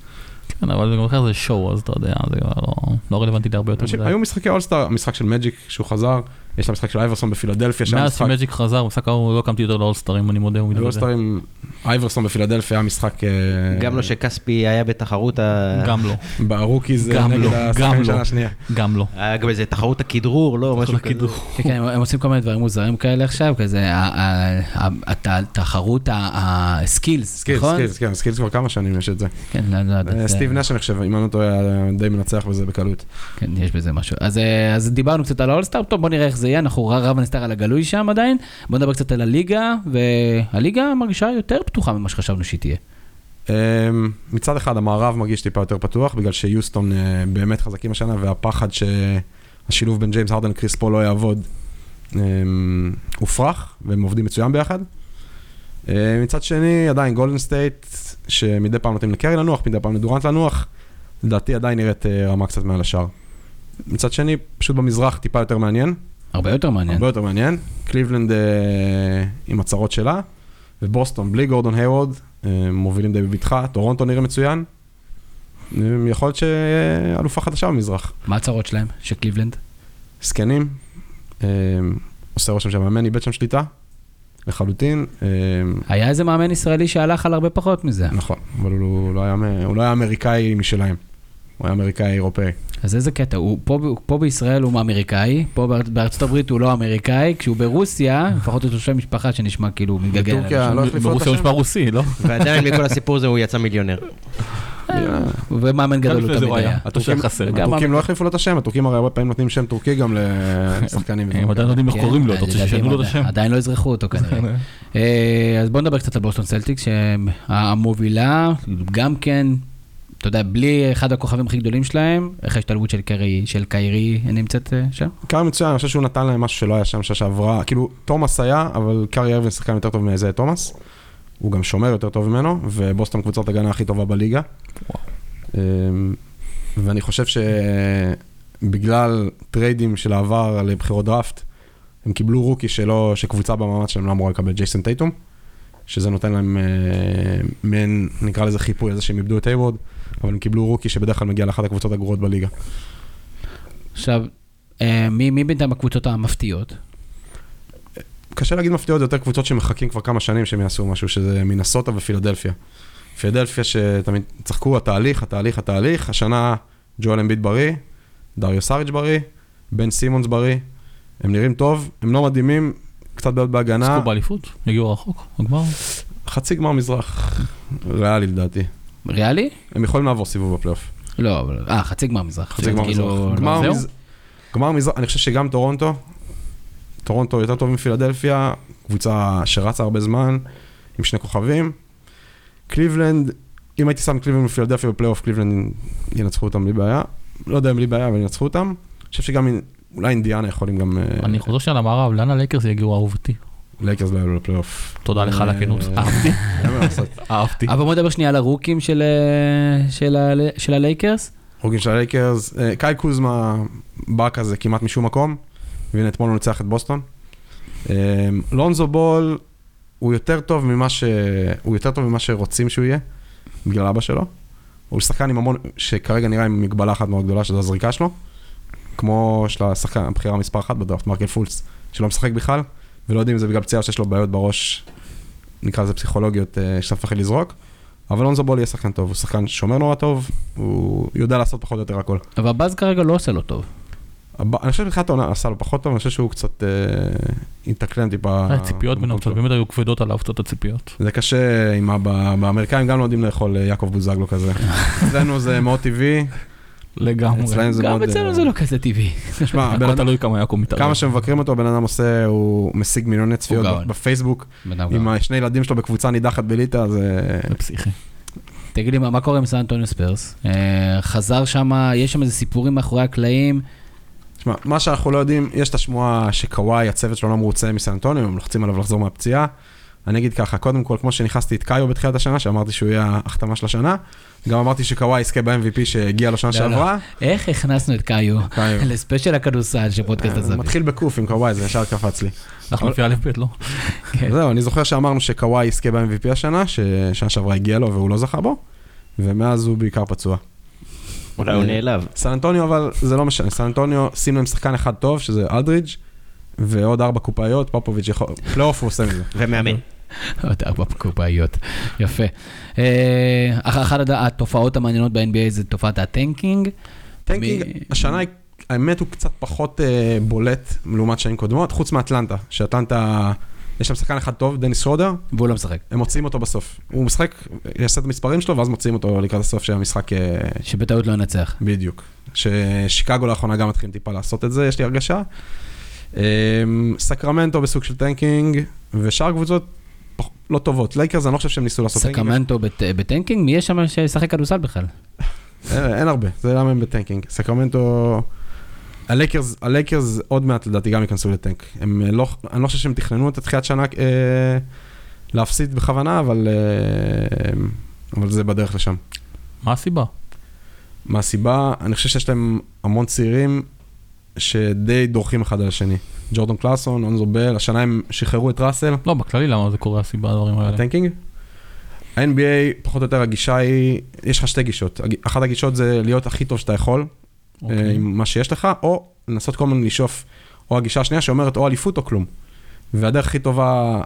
כן, אבל זה גם אחר זה שואו, אז אתה יודע, זה כבר לא- לא רלוונטי להרבה יותר מדי. היו משחקי אולסטאר, משחק של מג'יק שהוא חזר, יש את המשחק של אייברסון בפילדלפיה, שהיה מאז משחק, שמג'יק חזר, משחק ההוא לא קמתי יותר לאולסטרים, אני מודה, הוא מתוודה. אולסטרים, אייברסון בפילדלפיה היה משחק אה, גם לא שכספי היה בתחרות ה... גם לא, ברוקי גם נגד לא, השחקן גם שנה לא. השנייה. גם לא. היה גם איזה תחרות הכדרור, לא? משהו כזה. כן, כן, הם- עושים כל מיני דברים מוזרים כאלה עכשיו, כזה, התחרות, הסקילס, סקילס, נכון? סקילס, כן, סקילס כבר כמה שנים יש את זה. כן, לא לא יודע. אה, סטיב נש, אני חושב, אם אני לא טועה, די מנצח בזה בקלות. כן, יש בזה משהו. אז, אה, אז דיברנו קצת על האולסטאר, טוב בוא נראה איך זה יהיה, אנחנו רב הנסתר על הגלוי שם עדיין. בוא נדבר קצת על הליגה, והליגה מרגישה יותר פתוחה ממה שחשבנו שהיא תהיה. אמ, מצד אחד המערב מרגיש טיפה יותר פתוח, בגלל שיוסטון אה, באמת חזקים השנה, והפחד שהשילוב בין ג'יימס הרדן לקריס פול לא יעבוד, אמ, הופרך, והם עובדים מצוין ביחד. אה, מצד שני, עדיין גולדן סטייט, שמדי פעם נותנים לקרי לנוח, מדי פעם לדורנט לנוח, לדעתי עדיין נראית אה, רמה קצת מעל השאר. מצד שני, פשוט במזרח טיפה יותר מעניין, הרבה יותר מעניין. הרבה יותר מעניין. קליבלנד אה, עם הצהרות שלה, ובוסטון בלי גורדון הייוורד, אה, מובילים די בבטחה, טורונטו נראה מצוין. אה, יכול להיות שאלופה חדשה במזרח. מה הצרות שלהם? של קליבלנד? זקנים, אה, עושה רושם שהמאמן איבד שם שליטה, לחלוטין. אה, היה איזה מאמן ישראלי שהלך על הרבה פחות מזה. נכון, אבל הוא לא היה, הוא לא היה אמריקאי משלהם, הוא היה אמריקאי אירופאי. אז איזה קטע, הוא פה, פה בישראל הוא אמריקאי, פה באר- בארצות הברית הוא לא אמריקאי, כשהוא ברוסיה, לפחות הוא תושב משפחה שנשמע כאילו מתגלגל. בטורקיה. לא החליפו את ברוסיה הוא? נשמע רוסי, לא? ועדיין מכל הסיפור הזה הוא יצא מיליונר. ומאמן גם גדול הוא תמיד הוא היה. התושב חסר. הטורקים לא החליפו לו את השם, הטורקים הרי הרבה פעמים נותנים שם טורקי גם לשחקנים. הם עדיין לא יודעים איך כן, קוראים לו, אתה רוצה שישנו לו את השם? עדיין לא אזרחו אותו כנראה. אה, אז בוא נדבר קצת על בוסטון סלטיקס, שהמובילה, גם כן, אתה יודע, בלי אחד הכוכבים הכי גדולים שלהם, איך ההשתלבות של קרי, של קיירי נמצאת אה, שם? קיירי מצוין, אני חושב שהוא נתן להם משהו שלא היה שם שעברה, כאילו, תומאס היה, אבל קיירי אירווינג שחקן יותר טוב מאייזאה תומאס. הוא גם שומר יותר טוב ממנו, ובוסטון קבוצת הגנה הכי טובה בליגה. אמ, ואני חושב שבגלל טריידים של העבר על בחירות דראפט, הם קיבלו רוקי שלא, שקבוצה במאזן שלהם לא אמורה לקבל ג'ייסון טייטום, שזה נותן להם אה, מעין, נקרא לזה חיפוי על זה שהם איבדו את הייוורד, אבל הם קיבלו רוקי שבדרך כלל מגיע לאחת הקבוצות הגרועות בליגה. עכשיו, אה, מי מי בינתיים הקבוצות המפתיעות? קשה להגיד מפתיעות, זה יותר קבוצות שמחכים כבר כמה שנים שהם יעשו משהו, שזה מנסוטה ופילדלפיה. פילדלפיה שתמיד צחקו, התהליך, התהליך, התהליך, השנה ג'ואל אמביט בריא, דריו שאריץ' בריא, בן סימונס בריא, הם נראים טוב, הם לא מדהימים, קצת בעיות בהגנה, עסקו באליפות? הגיעו רחוק? בגמר? חצי גמר מזרח, ריאלי לדעתי. ריאלי? הם יכולים לעבור סיבוב בפלייאוף. לא, אבל, אה, חצי גמר מזרח. חצי גמר כאילו, מזרח. לא, גמר זהו? מז- גמר מזרח, אני חושב שגם טורונטו, טורונטו יותר טוב מפילדלפיה, קבוצה שרצה הרבה זמן, עם שני כוכבים. קליבלנד, אם הייתי שם קליבלנד ופילדלפיה בפלייאוף, קליבלנד ינצחו אותם בלי בעיה. לא יודע אם בלי בעיה, אבל ינצחו אותם. אני חושב שגם אולי אינדיאנה יכולים גם... אה, אני חוזר שנייה למערב, לאן הלייקרס יגיעו אהובתי? לייקרס לא יעלו לפלייאוף. תודה לך על הכנות, אה, אהבתי. אהבתי. אבל בוא נדבר שנייה על הרוקים של, אה, של, ה- של הלייקרס. של הלייקרס, אה, קאי קוזמה בא כזה כמעט משום מקום, והנה אתמול הוא ניצח את בוסטון. אה, לונזו בול הוא יותר טוב ממה ש... הוא יותר טוב ממה שרוצים שהוא יהיה, בגלל אבא שלו. הוא שחקן עם המון, שכרגע נראה עם מגבלה אחת מאוד גדולה, שזו הזריקה שלו. כמו של השחקן, הבחירה מספר אחת בדראפט, מרקל פולס, שלא משחק בכלל, ולא יודעים אם זה בגלל פציעה שיש לו בעיות בראש, נקרא לזה פסיכולוגיות, אה, שאתה מפחד לזרוק. אבל לונזו בול יהיה שחקן טוב, הוא שחקן שומר נורא טוב, הוא יודע לעשות פחות או יותר הכל. אבל הבאז כרגע לא עושה לו טוב. אני חושב שבתחילת העונה עשה לו פחות טוב, אני חושב שהוא קצת אה, התאקלם טיפה. הציפיות בינינו קצת באמת היו כבדות עליו קצת הציפיות. זה קשה, עם ב- באמריקאים גם לא יודעים לאכול אה, יעקב בוזגלו כזה. אצלנו זה מאוד טבעי, לגמרי. אצלנו זה מאוד... גם אצלנו אה, זה לא כזה טבעי. תשמע, הבן הכל אדם- תלוי כמה יעקב מתערב. כמה שמבקרים אותו, הבן אדם עושה, הוא משיג מיליוני צפיות. בפייסבוק, עם. השני ילדים שלו בקבוצה נידחת בליטא, זה... זה פסיכי. תגיד לי, מה מה קורה עם סן אנטוניו ספרס? אה, חזר שם, יש שם איזה סיפורים מאחורי הקלעים. תשמע, מה שאנחנו לא יודעים, יש את השמועה שקוואי, הצוות שלו לא מרוצה מסן אנטוניו, הם לוחצים עליו לחזור מהפציעה. אני אגיד ככה, קודם כל, כמו שנכנסתי את קאיו בתחילת השנה, שאמרתי שהוא יהיה ההחתמה של השנה, גם אמרתי שקוואי יזכה ב-MVP שהגיע לו שנה לא, לא. שעברה. איך הכנסנו את קאיו קאיו. לספיישל הכדורסל של פודקאסט הזווית? מתחיל בקוף עם קוואי, זה ישר קפץ לי. אנחנו לפי א' ב', לא? כן. זהו, אני זוכר שאמרנו שקוואי יזכה ב-MVP השנה, ששנה שעברה הגיע לו והוא לא זכה בו, ומאז הוא בעיקר פצוע. אולי הוא נעלב. סן אנטוניו, אבל זה לא משנה, סן אנטוניו, שים להם שחקן אחד טוב, שזה אלדרידג', ועוד ארבע קופאיות, פופוביץ' יכול, פלייאוף הוא עושה מזה. ומאמן. עוד ארבע קופאיות. יפה. אה, אח- אחת התופעות המעניינות ב-NBA זה תופעת הטנקינג. טנקינג, השנה, האמת הוא קצת פחות אה, בולט לעומת שנים קודמות, חוץ מאטלנטה, שאטלנטה, יש שם שחקן אחד טוב, דניס שרודר, והוא לא משחק. הם מוציאים אותו בסוף. הוא משחק, יעשה את המספרים שלו, ואז מוציאים אותו לקראת הסוף של המשחק אה, שבטעות לא ינצח. בדיוק. ששיקגו לאחרונה גם מתחילים טיפה לעשות את זה, יש לי הרגשה. סקרמנטו בסוג של טנקינג, ושאר קבוצות לא טובות. לייקרס, אני לא חושב שהם ניסו לעשות טנקינג. סקרמנטו בט- בטנקינג? מי יש שם שישחק כדורסל בכלל? אין, אין הרבה, זה למה הם בטנקינג. סקרמנטו... הלייקרס, הלייקרס עוד מעט לדעתי גם ייכנסו לטנק. הם אה, לא, אני לא חושב שהם תכננו את התחילת שנה אה, להפסיד בכוונה, אבל, אה, אבל זה בדרך לשם. מה הסיבה? מה הסיבה? אני חושב שיש להם המון צעירים שדי דורכים אחד על השני. ג'ורדן קלארקסון, לונזו בול, השנה הם שחררו את ראסל, לא, בכללי למה זה קורה הסיבה, הדברים האלה. הטנקינג. ה-NBA, פחות או יותר הגישה היא, יש לך שתי גישות. אחת הגישות זה להיות הכי טוב שאתה יכול, אוקיי. אה, עם מה שיש לך, או לנסות כל הזמן לשאוף, או הגישה השנייה שאומרת או אליפות או כלום. והדרך הכי טובה,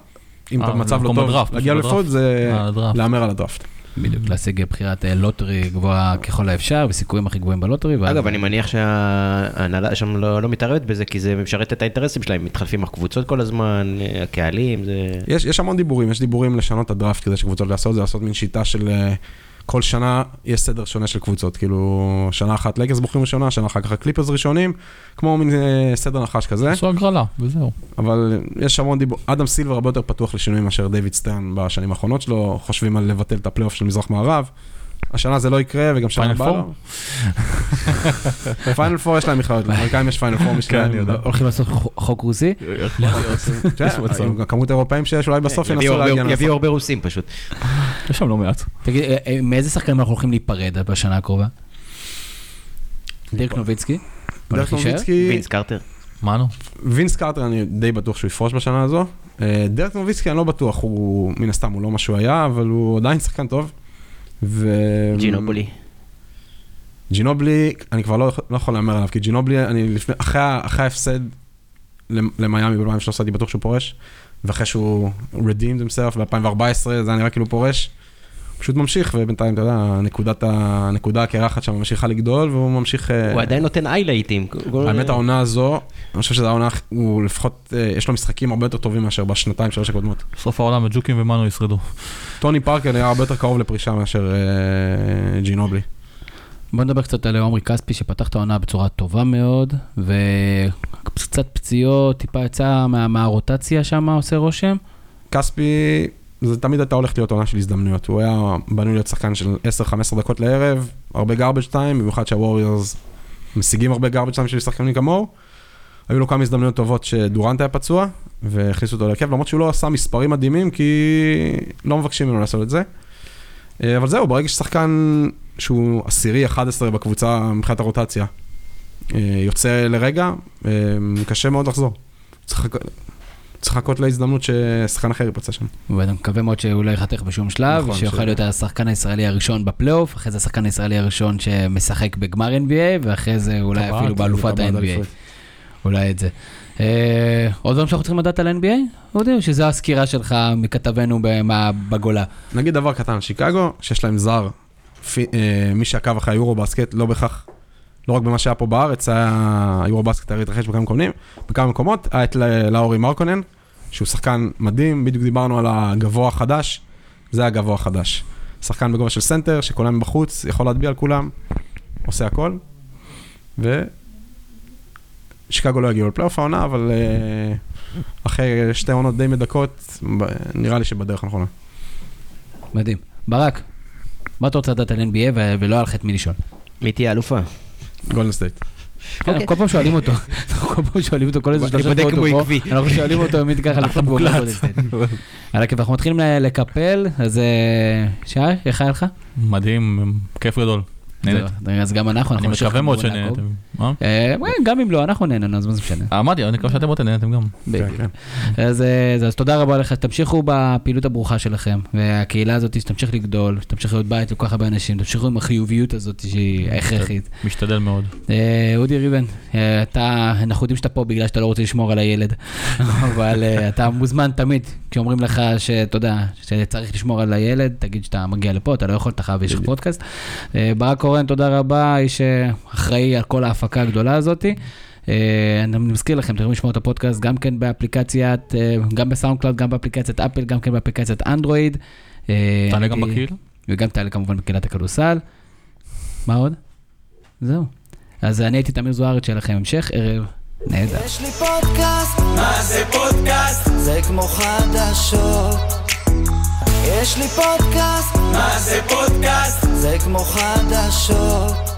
אם אה, אתה במצב לא טוב, להגיע לאליפות זה אה. להמר על הדראפט. בדיוק, להשיג בחירת אה, לוטרי גבוהה ככל האפשר, וסיכויים הכי גבוהים בלוטרי. אגב, אני מניח שההנהלה שם לא לא מתערבת בזה, כי זה משרת את האינטרסים שלהם, מתחלפים הקבוצות כל הזמן, אה, הקהלים, זה... יש, המון דיבורים, יש דיבורים לשנות את הדראפט כדי שקבוצות יעשו את זה, לעשות מין שיטה של אה, כל שנה יש סדר שונה של קבוצות, כאילו שנה אחת לייקרס בוחרים ראשונה, שנה אחר כך הקליפרס ראשונים, כמו מין אה, סדר נחש כזה, עשו הגרלה, וזהו. אבל יש המון דיבור, אדם סילבר הרבה יותר פתוח לשינויים מאשר דיוויד סטרן בשנים האחרונות שלו, חושבים על לבטל את הפלייאוף של מזרח מערב. השנה זה לא יקרה, וגם שנה פיינל הבאה פור? לא. פיינל פור יש להם מכללות, לאמריקאים יש פיינל פור משלהם. הולכים לעשות חוק- רוסי? תראה, עם כמות האירופאים שיש, אולי בסוף ינסו להגיע יביאו הרבה רוסים פשוט. יש שם לא מעט. תגיד, אה, אה, מאיזה שחקנים אנחנו הולכים להיפרד בשנה הקרובה? דירק נוביצקי? להישאר? נוביצקי, וינס קרטר. מה נו? וינס קארטר אני די בטוח שהוא יפרוש בשנה הזו. אה, דרק נוביצקי אני לא בטוח, הוא מן הסתם הוא לא מה שהוא היה, אבל הוא עדיין שחקן טוב. ו... ג'ינובולי. ג'ינובלי, אני כבר לא, לא יכול להמר עליו, כי ג'ינובלי, אני לפני, אחרי, אחרי ההפסד למ- למיאמי ב-2013 הייתי בטוח שהוא פורש, ואחרי שהוא redeemed himself ב-2014 זה היה נראה כאילו פורש. פשוט ממשיך, ובינתיים, אתה יודע, נקודת ה- הנקודה הקרחת שם ממשיכה לגדול, והוא ממשיך... אה, הוא עדיין נותן איילייטים. האמת העונה הזו, אני חושב שזו העונה, הוא לפחות, אה, יש לו משחקים הרבה יותר טובים מאשר בשנתיים, שלוש הקודמות. סוף העולם וג'וקים ומנו ישרדו. טוני פארקר נראה הרבה יותר קרוב לפרישה מאשר אה, ג'ינובלי. בוא נדבר קצת על עומרי כספי שפתח את העונה בצורה טובה מאוד, וקצת פציעות, טיפה יצא מה- מהרוטציה שם, עושה רושם. כספי, זה תמיד הייתה הולכת להיות עונה של הזדמנויות. הוא היה בנוי להיות שחקן של 10-15 דקות לערב, הרבה garbage time, במיוחד שהווריורס משיגים הרבה garbage time של שחקנים כמוהו. היו לו כמה הזדמנויות טובות שדורנט היה פצוע, והכניסו אותו להרכב, למרות שהוא לא עשה מספרים מדהימים, כי לא מבקשים ממנו לעשות את זה. אה, אבל זהו, ברגע ששחקן שהוא עשירי 11 בקבוצה מבחינת הרוטציה, אה, יוצא לרגע, אה, קשה מאוד לחזור. צריך צריך לחכות להזדמנות ששחקן אחר ייפצע שם. ואני מקווה מאוד שהוא לא ייחתך בשום שלב, נכון, שיוכל ש- להיות השחקן הישראלי הראשון בפלייאוף, אחרי זה השחקן הישראלי הראשון שמשחק בגמר NBA, ואחרי זה אולי אפילו באלופת ה-NBA. אולי את זה. אה, עוד דברים שאנחנו צריכים לדעת על NBA? אודי, או שזו הסקירה שלך מכתבנו במה- בגולה? נגיד דבר קטן, שיקגו, שיש להם זר, פי, אה, מי שעקב אחרי היורו בסקט, לא בהכרח, לא רק במה שהיה פה בארץ, היה, היורו בסקט היה התרחש בכמה מקומות, בכמה מקומות, היה את לאורי מרקנן, שהוא שחקן מדהים, בדיוק דיברנו על הגבוה החדש, זה הגבוה החדש. שחקן בגובה של סנטר, שקולע מבחוץ, יכול להטביע על כולם, עושה הכל, ושיקגו לא יגיעו לפלייאוף העונה, אבל אה, אחרי שתי עונות די מדכאות, נראה לי שבדרך הנכונה. מדהים. ברק, מה אתה רוצה לדעת על NBA ו- ולא היה לך את מי לשאול? מי תהיה אלופה? גולדן סטייט. כן, אוקיי. כל פעם שואלים אותו, כל פעם שואלים אותו, כל איזה אני שלושה שבועות הוא. פה, אנחנו שואלים אותו אליפות והוא אומר גולדן סטייט. אנחנו מתחילים לקפל, אז אה, שי, איך היה לך? מדהים, כיף גדול. נהניתי. זהו, אז גם אנחנו, אני אנחנו נמשיך מקווה מאוד כמובן לעקוב. שנהנתם. מה? אה, גם אם לא, אנחנו נהנינו, אז מה זה משנה. אמרתי, אני מקווה שאתם עוד נהנתם גם. בדיוק. כן. אז, אה, תודה רבה לך, תמשיכו בפעילות הברוכה שלכם, והקהילה הזאת שתמשיך לגדול, שתמשיך להיות בית לכל כך הרבה אנשים, תמשיכו עם החיוביות הזאת שהיא הכרחית. משתדל מאוד. אה, אודי ריבן, אה, אתה, אנחנו יודעים שאתה פה בגלל שאתה לא רוצה לשמור על הילד, אבל אה, אתה מוזמן תמיד, כשאומרים לך שאתה יודע, שצריך לשמור על הילד, תגיד שאתה מגיע לפה, אתה לא יכול, אתה חייב, יש לך פודקאסט. אה, ברק קורן, תודה רבה, איש שאחראי על כל ההפקה הגדולה הזאת. אה, אני מזכיר לכם, אתם יכולים לשמוע את הפודקאסט גם כן באפליקציית, אה, גם בסאונד קלאוד, גם באפליקציית אפל, גם כן באפליקציית אנדרואיד. אה, תעלה גם בקהילה? וגם תעלה כמובן בקהילת הכדורסל. מה עוד? זהו. אז אני הייתי תמיר זוארץ, שיהיה לכם המשך ערב נהדר. יש לי פודקאסט, מה זה פודקאסט? זה כמו חדשות. יש לי פודקאסט, מה זה פודקאסט? זה כמו חדשות.